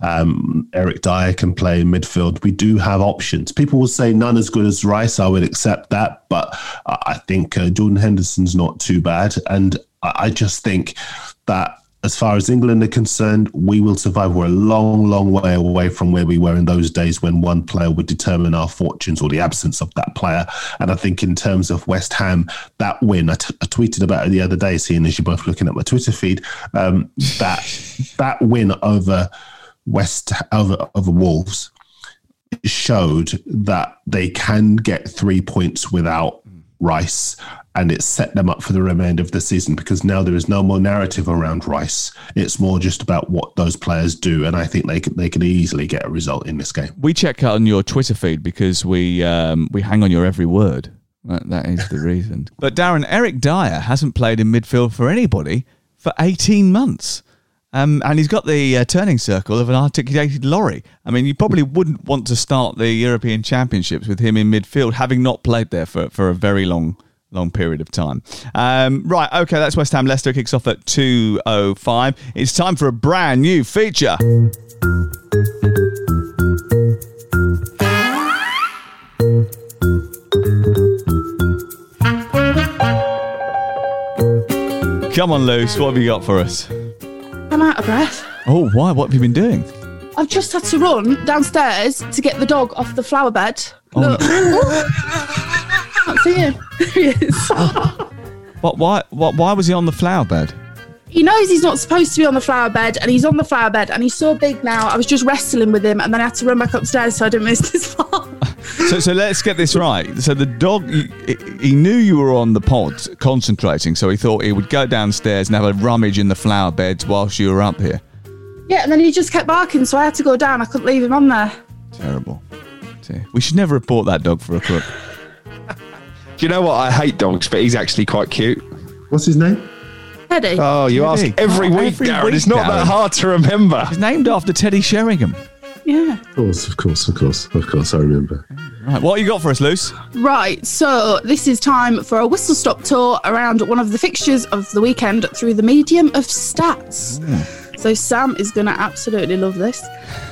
S6: Um, Eric Dier can play in midfield. We do have options. People will say none as good as Rice. I would accept that, but I I think uh, Jordan Henderson's not too bad, and I I just think that as far as England are concerned, we will survive. We're a long, long way away from where we were in those days when one player would determine our fortunes or the absence of that player. And I think in terms of West Ham, that win, I, t- I tweeted about it the other day, seeing as you're both looking at my Twitter feed, um, that that win over West over over Wolves showed that they can get three points without Rice, and it set them up for the remainder of the season because now there is no more narrative around Rice. It's more just about what those players do, and I think they could they could easily get a result in this game.
S4: We check out on your Twitter feed because we um, we hang on your every word. That, that is the reason. But Darren, Eric Dier hasn't played in midfield for anybody for 18 months. Um, and he's got the uh, turning circle of an articulated lorry. I mean, you probably wouldn't want to start the European Championships with him in midfield, having not played there for, for a very long long period of time. Um, right, okay, that's West Ham. Leicester kicks off at 2.05. It's time for a brand new feature. Come on, Luce, what have you got for us?
S18: I'm out of breath.
S4: Oh, why? What have you been doing?
S18: I've just had to run downstairs to get the dog off the flower bed.
S4: Oh,
S18: Look. Can't see him. There he is.
S4: What? Why? What? Why was he on the flower bed?
S18: He knows he's not supposed to be on the flower bed, and he's on the flower bed, and he's so big now. I was just wrestling with him, and then I had to run back upstairs so I didn't miss this far.
S4: So, so let's get this right. So the dog, he, he knew you were on the pod concentrating, so he thought he would go downstairs and have a rummage in the flower beds whilst you were up here.
S18: Yeah, and then he just kept barking, so I had to go down. I couldn't leave him on there.
S4: Terrible. We should never report that dog for a crook.
S7: Do you know what? I hate dogs, but he's actually quite cute.
S6: What's his name?
S18: Teddy.
S7: Oh, you ask every
S4: Oh,
S7: week,
S4: every
S7: Darren.
S4: week,
S7: it's not that hard to remember.
S4: He's named after Teddy Sheringham.
S18: Yeah.
S6: Of course, of course, of course, of course. I remember.
S4: Right, what you got for us, Luce?
S18: Right, so this is time for a whistle stop tour around one of the fixtures of the weekend through the medium of stats. So Sam is going to absolutely love this.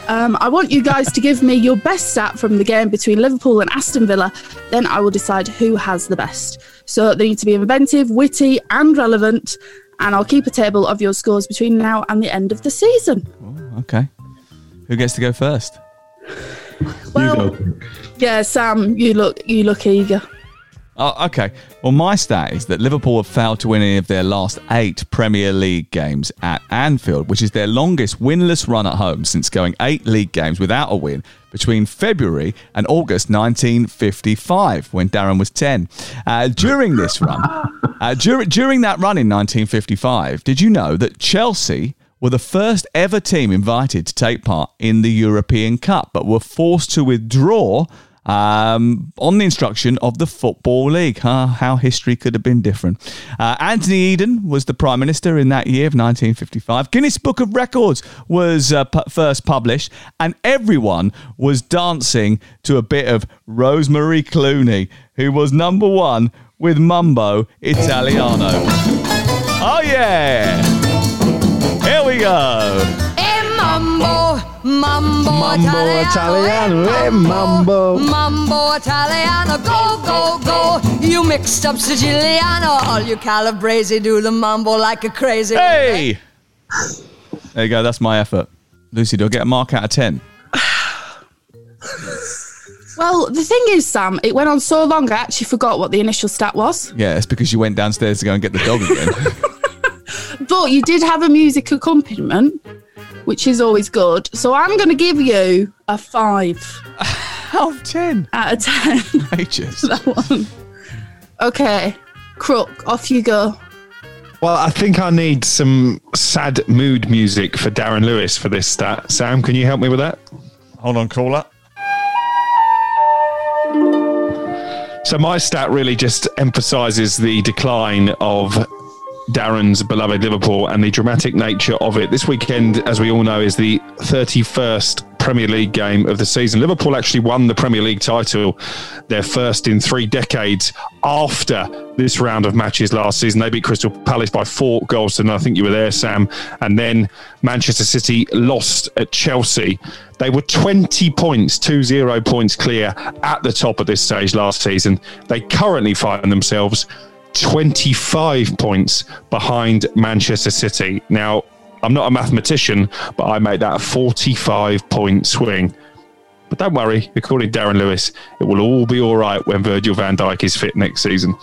S18: Um, I want you guys to give me your best stat from the game between Liverpool and Aston Villa. Then I will decide who has the best. So they need to be inventive, witty, and relevant. And I'll keep a table of your scores between now and the end of the season.
S4: Okay. Who gets to go first?
S18: Well, yeah, Sam, you look you look eager.
S4: Oh, okay. Well, my stat is that Liverpool have failed to win any of their last eight Premier League games at Anfield, which is their longest winless run at home since going eight league games without a win between February and August 1955, when Darren was 10. Uh, during this run, uh, dur- during that run in 1955, did you know that Chelsea were the first ever team invited to take part in the European Cup, but were forced to withdraw um, on the instruction of the Football League. How history could have been different. Uh, Anthony Eden was the Prime Minister in that year of 1955. Guinness Book of Records was uh, first published, and everyone was dancing to a bit of Rosemary Clooney, who was number one with Mambo Italiano. Oh, yeah! Here we go.
S19: Mambo, mambo,
S7: Mambo Italiano, eh, mambo.
S19: Mambo Italiano, go, go, go. You mixed up Siciliano. All you Calabrese do the mambo like a crazy.
S4: Hey! There you go, that's my effort. Lucy, do I get a mark out of 10?
S18: Well, the thing is, Sam, it went on so long I actually forgot what the initial stat was.
S4: Yeah, it's because you went downstairs to go and get the dog again.
S18: But you did have a music accompaniment, which is always good. So I'm going to give you a five
S4: out of ten.
S18: Out of ten.
S4: Ages.
S18: that one. Okay, Crook, off you go.
S7: Well, I think I need some sad mood music for Darren Lewis for this stat. Sam, can you help me with that?
S4: Hold on, caller.
S7: So my stat really just emphasises the decline of Darren's beloved Liverpool and the dramatic nature of it. This weekend, as we all know, is the 31st Premier League game of the season. Liverpool actually won the Premier League title, their first in three decades after this round of matches last season. They beat Crystal Palace by four goals, and I think you were there, Sam. And then Manchester City lost at Chelsea. They were 20 points, 2 0 points clear at the top of this stage last season. They currently find themselves 25 points behind Manchester City. Now, I'm not a mathematician, but I made that a 45 point swing. But don't worry, according to Darren Lewis, it will all be all right when Virgil van Dijk is fit next season.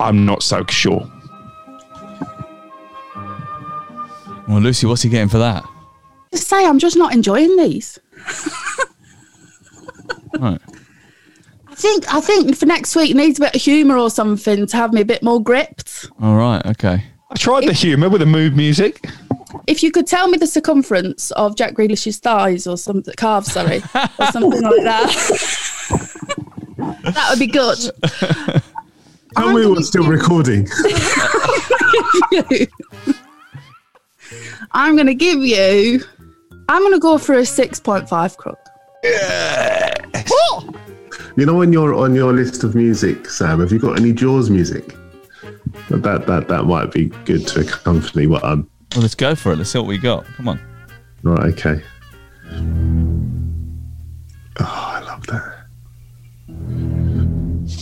S7: I'm not so sure.
S4: Well, Lucy, what's he getting for that?
S18: Just say I'm just not enjoying these.
S4: Right.
S18: I think I think for next week needs a bit of humour or something to have me a bit more gripped.
S4: All right. Okay.
S7: I tried the humour with the mood music.
S18: If you could tell me the circumference of Jack Grealish's thighs or something, calves, sorry, or something like that, that would be good.
S6: Tell me we're still recording.
S18: I'm going to give you. I'm going to go for a six point five crook.
S6: You know, when you're on your list of music, Sam, have you got any Jaws music? That that that might be good to accompany what I'm.
S4: Well, let's go for it. Let's see what we got. Come on.
S6: Right. Okay. Oh, I love that.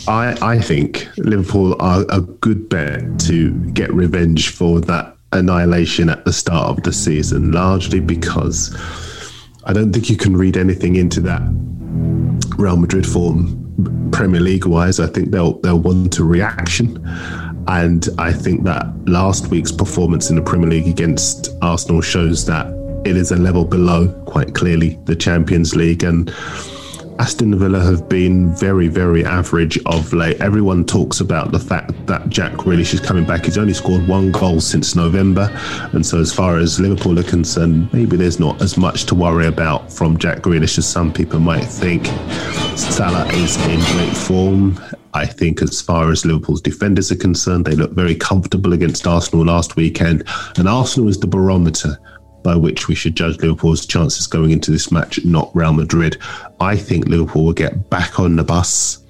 S6: I I think Liverpool are a good bet to get revenge for that annihilation at the start of the season, largely because I don't think you can read anything into that Real Madrid form Premier League wise. I think they'll they'll want a reaction. And I think that last week's performance in the Premier League against Arsenal shows that it is a level below, quite clearly, the Champions League. And Aston Villa have been very, very average of late. Everyone talks about the fact that Jack Grealish is coming back. He's only scored one goal since November. And so, as far as Liverpool are concerned, maybe there's not as much to worry about from Jack Grealish as some people might think. Salah is in great form. I think, as far as Liverpool's defenders are concerned, they looked very comfortable against Arsenal last weekend. And Arsenal is the barometer by which we should judge Liverpool's chances going into this match, not Real Madrid. I think Liverpool will get back on the bus,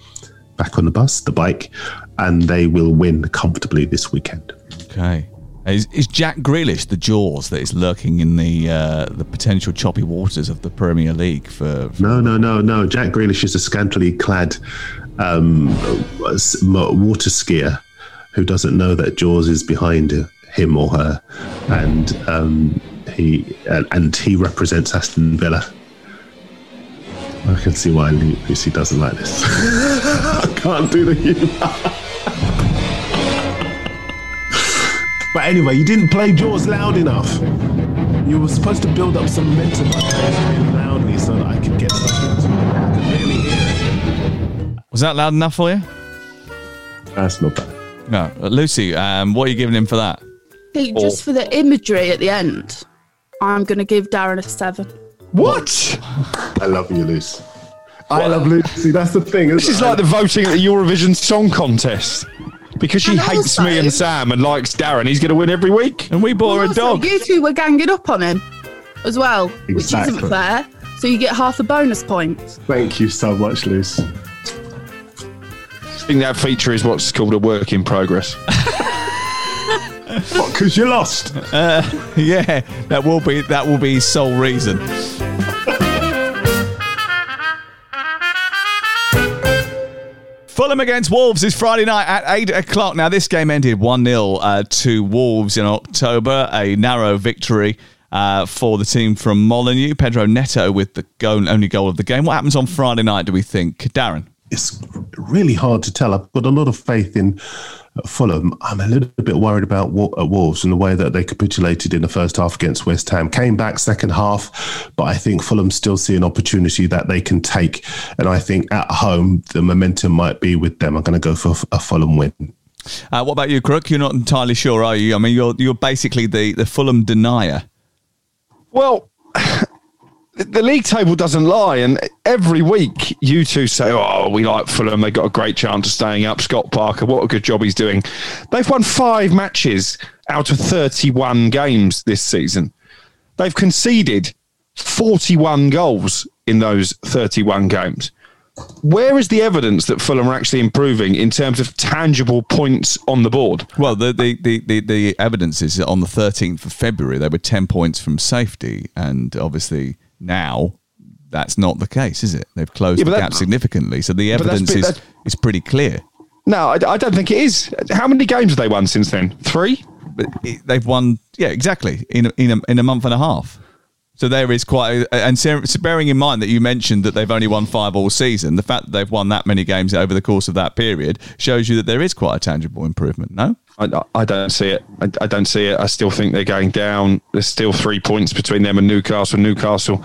S6: back on the bus, the bike, and they will win comfortably this weekend.
S4: Okay. Is, is Jack Grealish the jaws that is lurking in the uh, the potential choppy waters of the Premier League for? for
S6: No, no, no, no. Jack Grealish is a scantily clad um, water skier who doesn't know that Jaws is behind him or her, and um, he and, and he represents Aston Villa. I can see why Lucy doesn't like this. I can't do the humour. but anyway, you didn't play Jaws loud enough. You were supposed to build up some momentum by playing loudly so that I could get stuck into. I could really hear it.
S4: Was that loud enough for you?
S6: That's not bad.
S4: No, Lucy. Um, what are you giving him for that?
S18: Hey, just for the imagery at the end, I'm going to give Darren a seven.
S7: What?
S6: I love you, Lucy. I love Lucy. That's the thing.
S7: This is like the voting at the Eurovision Song Contest. Because she
S18: And
S7: hates
S18: also-
S7: me and Sam and likes Darren, he's going to win every week.
S4: And we bought her a dog.
S18: you two were ganging up on him as well, which isn't fair. So you get half a bonus point.
S6: Thank you so much, Lucy.
S7: I think that feature is what's called a work in progress.
S6: Because you lost.
S4: Uh, yeah, that will be that will be sole reason. Fulham against Wolves is Friday night at 8 o'clock. Now, this game ended 1 0 uh, to Wolves in October, a narrow victory uh, for the team from Molineux. Pedro Neto with the goal, only goal of the game. What happens on Friday night, do we think? Darren?
S6: It's really hard to tell. I've got a lot of faith in uh, Fulham. I'm a little bit worried about Wo- uh, Wolves and the way that they capitulated in the first half against West Ham. Came back second half, but I think Fulham still see an opportunity that they can take. And I think at home, the momentum might be with them. I'm going to go for a Fulham win.
S4: Uh, what about you, Crook? You're not entirely sure, are you? I mean, you're you're basically the, the Fulham denier.
S7: Well, the league table doesn't lie, and every week you two say, "Oh, we like Fulham. They got a great chance of staying up." Scott Parker, what a good job he's doing. They've won five matches out of thirty-one games this season. They've conceded forty-one goals in those thirty-one games. Where is the evidence that Fulham are actually improving in terms of tangible points on the board?
S4: Well, the the, the, the, the evidence is that on the 13th of February, they were 10 points from safety. And obviously now that's not the case, is it? They've closed
S7: Yeah,
S4: the gap significantly. So the
S7: that's
S4: evidence is,
S7: that's-
S4: is pretty clear.
S7: No, I, I don't think it is. How many games have they won since then? Three?
S4: But it, they've won, yeah, exactly, in a, in, a, in a month and a half. So there is quite, a, and so bearing in mind that you mentioned that they've only won five all season, the fact that they've won that many games over the course of that period shows you that there is quite a tangible improvement. No,
S7: I, I don't see it. I, I don't see it. I still think they're going down. There's still three points between them and Newcastle. Newcastle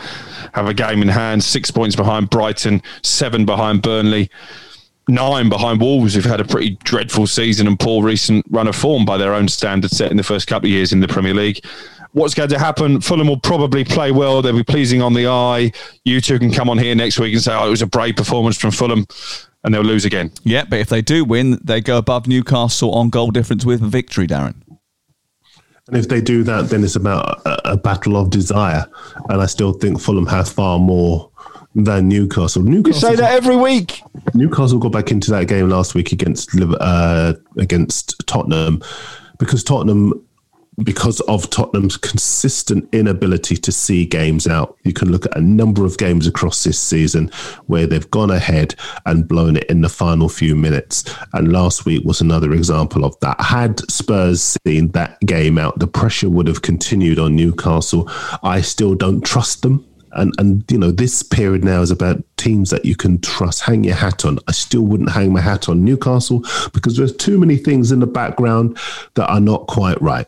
S7: have a game in hand, six points behind Brighton, seven behind Burnley, nine behind Wolves, who've had a pretty dreadful season and poor recent run of form by their own standards set in the first couple of years in the Premier League. What's going to happen? Fulham will probably play well. They'll be pleasing on the eye. You two can come on here next week and say, oh, it was a brave performance from Fulham, and they'll lose again.
S4: Yeah, but if they do win, they go above Newcastle on goal difference with a victory, Darren.
S6: And if they do that, then it's about a, a battle of desire. And I still think Fulham has far more than Newcastle.
S7: You
S6: Newcastle
S7: say that every week.
S6: Newcastle got back into that game last week against uh, against Tottenham because Tottenham because of Tottenham's consistent inability to see games out. You can look at a number of games across this season where they've gone ahead and blown it in the final few minutes. And last week was another example of that. Had Spurs seen that game out, the pressure would have continued on Newcastle. I still don't trust them. And and you know this period now is about teams that you can trust. Hang your hat on. I still wouldn't hang my hat on Newcastle because there's too many things in the background that are not quite right.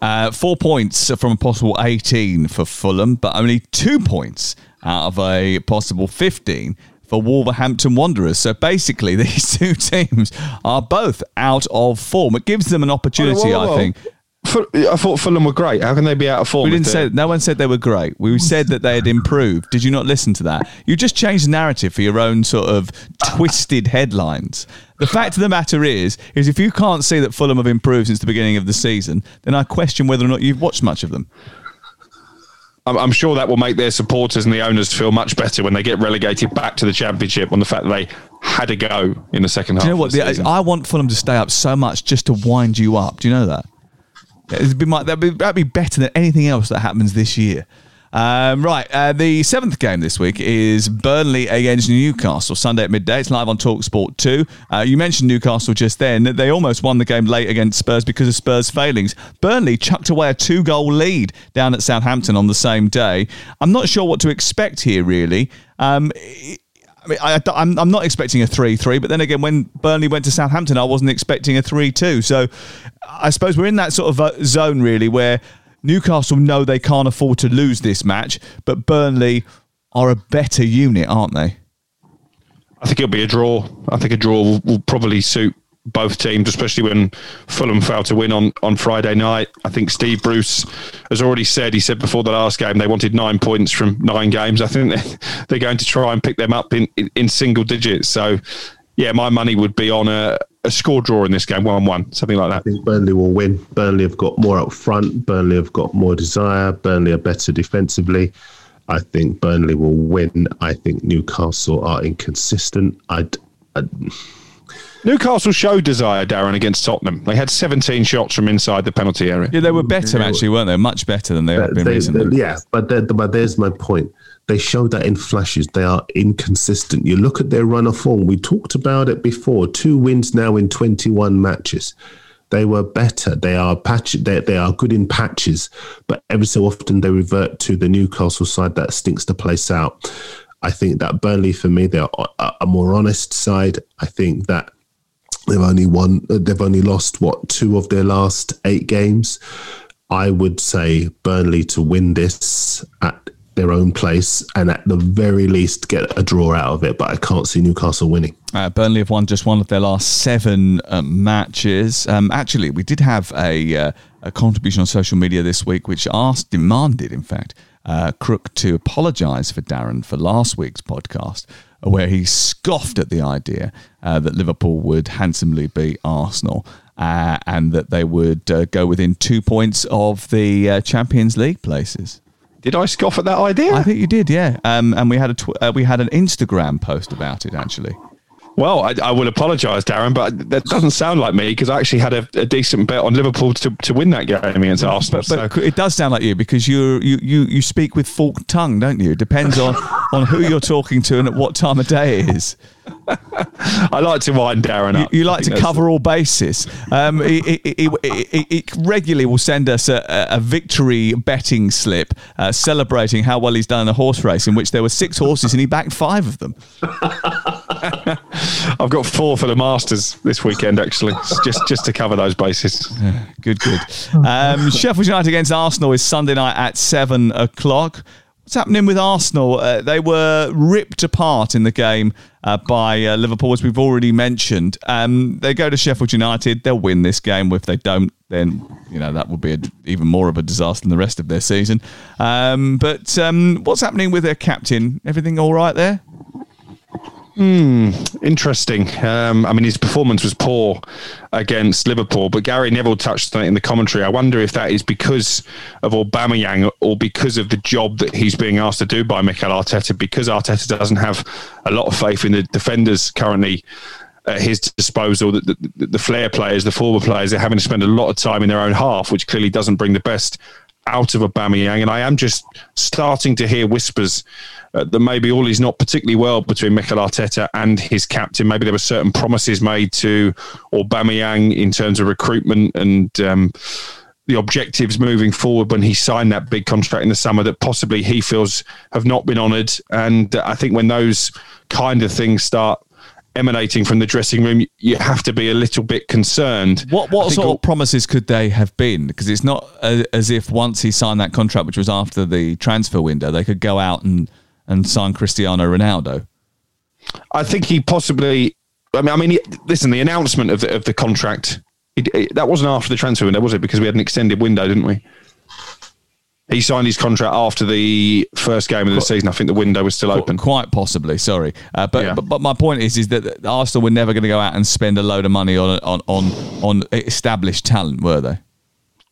S4: Uh, four points from a possible 18 for Fulham, but only two points out of a possible 15 for Wolverhampton Wanderers. So basically, these two teams are both out of form. It gives them an opportunity,
S7: Whoa, whoa, whoa.
S4: I think.
S7: Fu- I thought Fulham were great. How can they be out of form?
S4: We didn't
S7: they're-
S4: say no one said they were great. We said that they had improved. Did you not listen to that? You just changed the narrative for your own sort of twisted headlines. The fact of the matter is, is if you can't see that Fulham have improved since the beginning of the season, then I question whether or not you've watched much of them.
S7: I'm, I'm sure that will make their supporters and the owners feel much better when they get relegated back to the championship on the fact that they had a go in the second half.
S4: Do you know what?
S7: of the
S4: The. I want Fulham to stay up so much just to wind you up. Do you know that? It'd be my, that'd, be, that'd be better than anything else that happens this year. Um, right, uh, the seventh game this week is Burnley against Newcastle Sunday at midday. It's live on Talksport two. Uh, you mentioned Newcastle just then. They almost won the game late against Spurs because of Spurs' failings. Burnley chucked away a two-goal lead down at Southampton on the same day. I'm not sure what to expect here, really. Um, I mean, I, I'm, I'm not expecting a 3 3, but then again, when Burnley went to Southampton, I wasn't expecting a 3 2. So I suppose we're in that sort of uh, zone, really, where Newcastle know they can't afford to lose this match, but Burnley are a better unit, aren't they?
S7: I think it'll be a draw. I think a draw will, will probably suit both teams, especially when Fulham failed to win on, on Friday night. I think Steve Bruce has already said, he said before the last game, they wanted nine points from nine games. I think they're, going to try and pick them up in, in, in single digits. So, yeah, my money would be on a, a score draw in this game, 1 1, something like that.
S6: I think Burnley will win. Burnley have got more up front. Burnley have got more desire. Burnley are better defensively. I think Burnley will win. I think Newcastle are inconsistent. I'd
S7: Newcastle showed desire, Darren, against Tottenham. They had 17 shots from inside the penalty area.
S4: Yeah, they were better, actually, weren't they? Much better than they have been
S6: they-
S4: recently.
S6: they- yeah, but but there's my point. They show that in flashes. They are inconsistent. You look at their run of form. We talked about it before. Two wins now in 21 matches. They were better. They are patch. They, they are good in patches, but every so often they revert to the Newcastle side that stinks the place out. I think that Burnley, for me, they're a, a more honest side. I think that they've only won. They've only lost what two of their last eight games. I would say Burnley to win this at their own place and at the very least get a draw out of it. But I can't see Newcastle winning.
S4: Uh, Burnley have won just one of their last seven uh, matches. Um, actually, we did have a, uh, a, contribution on social media this week which asked, demanded, in fact, uh, Crook to apologise for Darren for last week's podcast, where he scoffed at the idea uh, that Liverpool would handsomely beat Arsenal. Uh, and that they would go within two points of the Champions League places.
S7: Did I scoff at that idea?
S4: I think you did, yeah. Um, and we had a tw- we had an Instagram post about it actually.
S7: Well, I, I will apologise, Darren, but that doesn't sound like me because I actually had a, a, decent bet on Liverpool to, to win that game against Arsenal.
S4: But, but so. it does sound like you because you you you you speak with forked tongue, don't you? It depends on on who you're talking to and at what time of day it is.
S7: I like to wind Darren
S4: up. You, you like to cover all bases. Um, he, he, he, he, regularly will send us a, a victory betting slip uh, celebrating how well he's done in a horse race in which there were six horses and he backed five of them.
S7: I've got four for the Masters this weekend, actually, just just to cover those bases.
S4: Yeah, good, good. Um, Sheffield United against Arsenal is Sunday night at seven o'clock. What's happening with Arsenal? Uh, they were ripped apart in the game uh, by uh, Liverpool, as we've already mentioned. Um, they go to Sheffield United. They'll win this game. If they don't, then you know that will be a, even more of a disaster than the rest of their season. Um, but um, what's happening with their captain? Everything all right there?
S7: Hmm, interesting. Um, I mean, his performance was poor against Liverpool, but Gary Neville touched on it in the commentary. I wonder if that is because of Aubameyang or because of the job that he's being asked to do by Mikel Arteta, because Arteta doesn't have a lot of faith in the defenders currently at his disposal, the, the, the flair players, the forward players, they're having to spend a lot of time in their own half, which clearly doesn't bring the best out of Aubameyang. And I am just starting to hear whispers uh, that maybe all is not particularly well between Mikel Arteta and his captain. Maybe there were certain promises made to Aubameyang in terms of recruitment and um, the objectives moving forward when he signed that big contract in the summer that possibly he feels have not been honoured. And I think when those kind of things start emanating from the dressing room, you have to be a little bit concerned.
S4: What what sort all- of promises could they have been? Because it's not uh, as if once he signed that contract, which was after the transfer window, they could go out and and sign Cristiano Ronaldo?
S7: I think he possibly. I mean, I mean, listen. The announcement of the, of the contract it, it, that wasn't after the transfer window, was it? Because we had an extended window, didn't we? He signed his contract after the first game of the season. I think the window was still open.
S4: Quite possibly, sorry, uh, but, yeah. but, but my point is is that Arsenal were never going to go out and spend a load of money on on on on established talent, were they?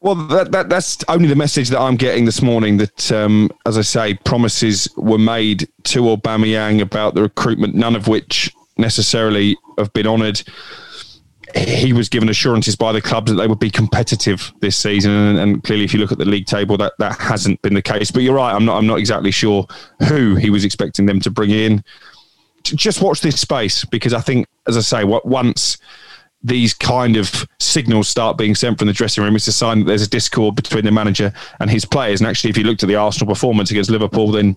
S7: Well, that, that, that's only the message that I'm getting this morning. That, um, as I say, promises were made to Aubameyang about the recruitment, none of which necessarily have been honoured. He was given assurances by the clubs that they would be competitive this season, and, and, clearly, if you look at the league table, that, that hasn't been the case. But you're right; I'm not I'm not exactly sure who he was expecting them to bring in. Just watch this space because I think, as I say, what once these kind of signals start being sent from the dressing room, it's a sign that there's a discord between the manager and his players. And actually, if you looked at the Arsenal performance against Liverpool, then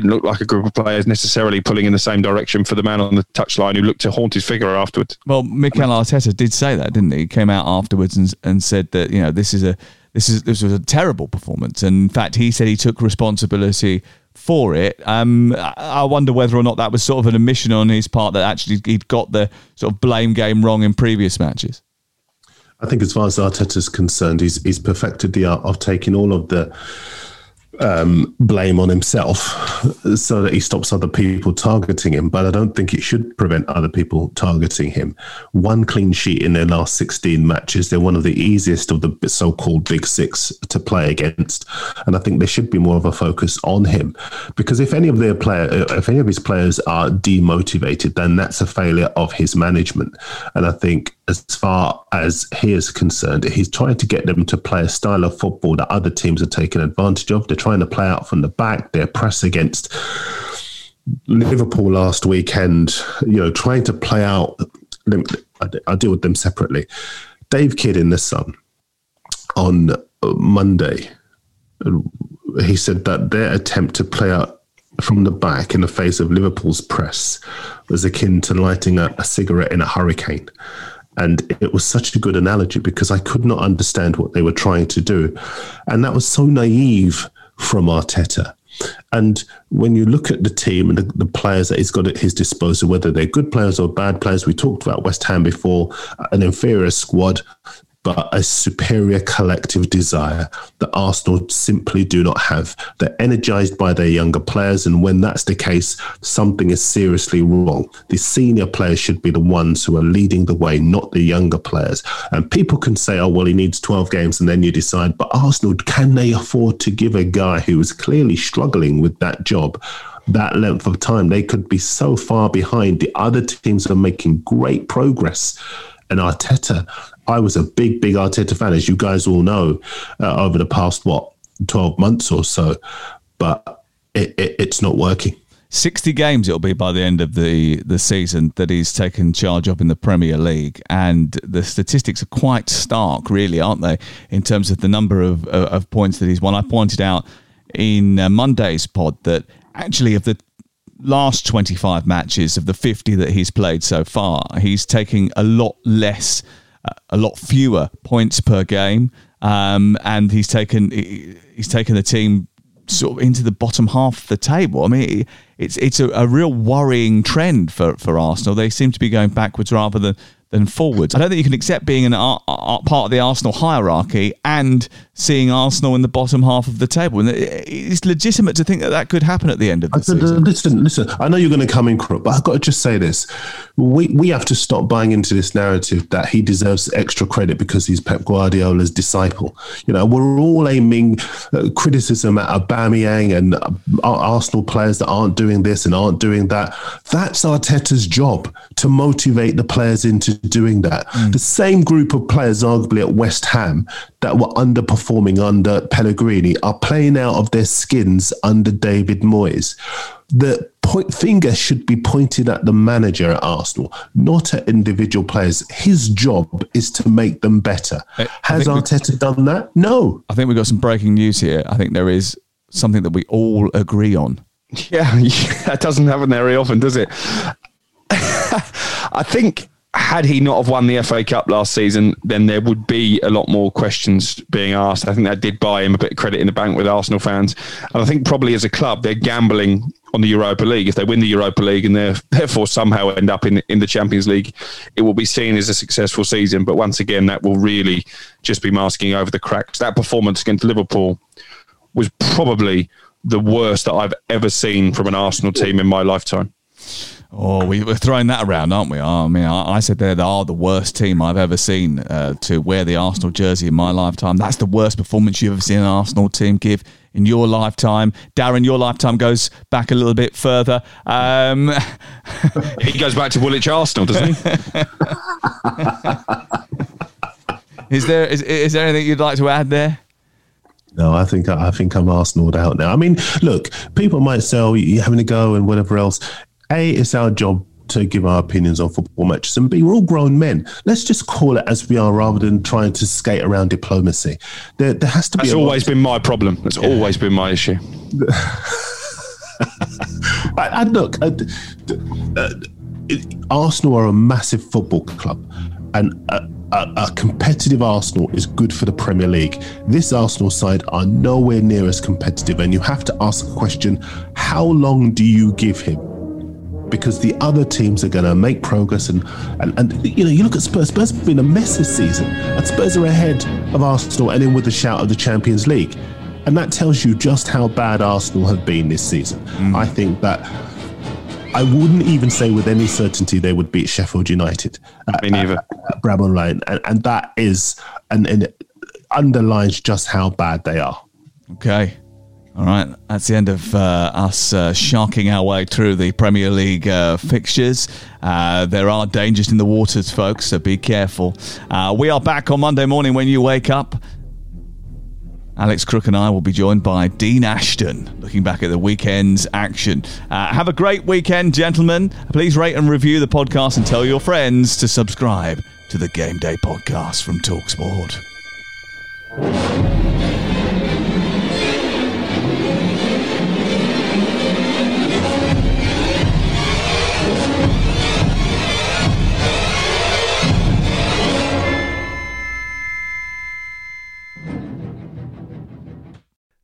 S7: didn't look like a group of players necessarily pulling in the same direction for the man on the touchline who looked to haunt his figure afterwards.
S4: Well, Mikel Arteta did say that, didn't he? He came out afterwards and, and said that you know this is a this is this was a terrible performance. And in fact, he said he took responsibility for it. Um, I wonder whether or not that was sort of an admission on his part that actually he'd got the sort of blame game wrong in previous matches.
S6: I think, as far as Arteta's concerned, he's he's perfected the art of taking all of the um, blame on himself so that he stops other people targeting him. But I don't think it should prevent other people targeting him. One clean sheet in their last 16 matches. They're one of the easiest of the so called big six to play against. And I think there should be more of a focus on him because if any of their player, if any of his players are demotivated, then that's a failure of his management. And I think as far as he is concerned, he's trying to get them to play a style of football that other teams are taking advantage of. They're trying to play out from the back. They're press against Liverpool last weekend. You know, trying to play out. I deal with them separately. Dave Kidd in the Sun on Monday, he said that their attempt to play out from the back in the face of Liverpool's press was akin to lighting a, a cigarette in a hurricane. And it was such a good analogy because I could not understand what they were trying to do. And that was so naive from Arteta. And when you look at the team and the, the, players that he's got at his disposal, whether they're good players or bad players, we talked about West Ham before, an inferior squad but a superior collective desire that Arsenal simply do not have. They're energized by their younger players, and when that's the case, something is seriously wrong. The senior players should be the ones who are leading the way, not the younger players. And people can say, oh, well, he needs 12 games, and then you decide, but Arsenal, can they afford to give a guy who is clearly struggling with that job? that length of time. They could be so far behind. The other teams are making great progress. And Arteta I was a big, big Arteta fan, as you guys all know, uh, over the past, what, 12 months or so. But it, it, it's not working.
S4: 60 games it'll be by the end of the, the season that he's taken charge of in the Premier League. And the statistics are quite stark, really, aren't they, in terms of the number of, of points that he's won. I pointed out in uh, Monday's pod that actually, of the last 25 matches, of the 50 that he's played so far, he's taking a lot less a lot fewer points per game, um, and he's taken he's taken the team sort of into the bottom half of the table. I mean, it's it's a, a real worrying trend for for Arsenal. They seem to be going backwards rather than than forwards. I don't think you can accept being an part of the Arsenal hierarchy and seeing Arsenal in the bottom half of the table. And it's legitimate to think that that could happen at the end of the season.
S6: Listen, listen. I know you're going to come in, Crook, but I've got to just say this: we we have to stop buying into this narrative that he deserves extra credit because he's Pep Guardiola's disciple. You know, we're all aiming uh, criticism at Aubameyang and uh, Arsenal players that aren't doing this and aren't doing that. That's Arteta's job to motivate the players into doing that. Mm. The same group of players, arguably at West Ham, that were underperforming under Pellegrini, are playing out of their skins under David Moyes. The point finger should be pointed at the manager at Arsenal, not at individual players. His job is to make them better. I, Has I Arteta done that? No.
S4: I think we've got some breaking news here. I think there is something that we all agree on.
S7: Yeah, yeah that doesn't happen very often, does it? I think had he not have won the FA Cup last season, then there would be a lot more questions being asked. I think that did buy him a bit of credit in the bank with Arsenal fans, and I think probably as a club they're gambling on the Europa League. If they win the Europa League and they therefore somehow end up in in the Champions League, it will be seen as a successful season. But once again, that will really just be masking over the cracks. That performance against Liverpool was probably the worst that I've ever seen from an Arsenal team in my lifetime.
S4: Oh, we, are throwing that around, aren't we? Oh, I mean, I, I said they are the worst team I've ever seen uh, to wear the Arsenal jersey in my lifetime. That's the worst performance you've ever seen an Arsenal team give in your lifetime. Darren, your lifetime goes back a little bit further. Um,
S7: he goes back to Woolwich Arsenal, doesn't he?
S4: is there is, is there anything you'd like to add there?
S6: No, I think I think I'm Arsenal out now. I mean, look, people might say, "Oh, you're having a go" and whatever else. A, it's our job to give our opinions on football matches, and B, we're all grown men. Let's just call it as we are, rather than trying to skate around diplomacy. There, there has to
S7: be. That's always been my problem. That's yeah. always been my issue.
S6: I, I look, uh, uh, Arsenal are a massive football club, and. Uh, a, a, competitive Arsenal is good for the Premier League. This Arsenal side are nowhere near as competitive, and you have to ask the question how long do you give him? Because the other teams are going to make progress, and, and, and you know, you look at Spurs. Spurs have been a mess this season, and Spurs are ahead of Arsenal and in with the shout of the Champions League. And that tells you just how bad Arsenal have been this season. Mm. I think that I wouldn't even say with any certainty they would beat Sheffield United.
S7: Me uh, neither. At,
S6: at Bramall Lane, and, and that is and, and it underlines just how bad they are.
S4: Okay. All right, that's the end of uh, us uh, sharking our way through the Premier League uh, fixtures. Uh, there are dangers in the waters, folks, so be careful. Uh, we are back on Monday morning when you wake up. Alex Crook and I will be joined by Dean Ashton, looking back at the weekend's action. Uh, have a great weekend, gentlemen. Please rate and review the podcast and tell your friends to subscribe to the Game Day podcast from Talksport.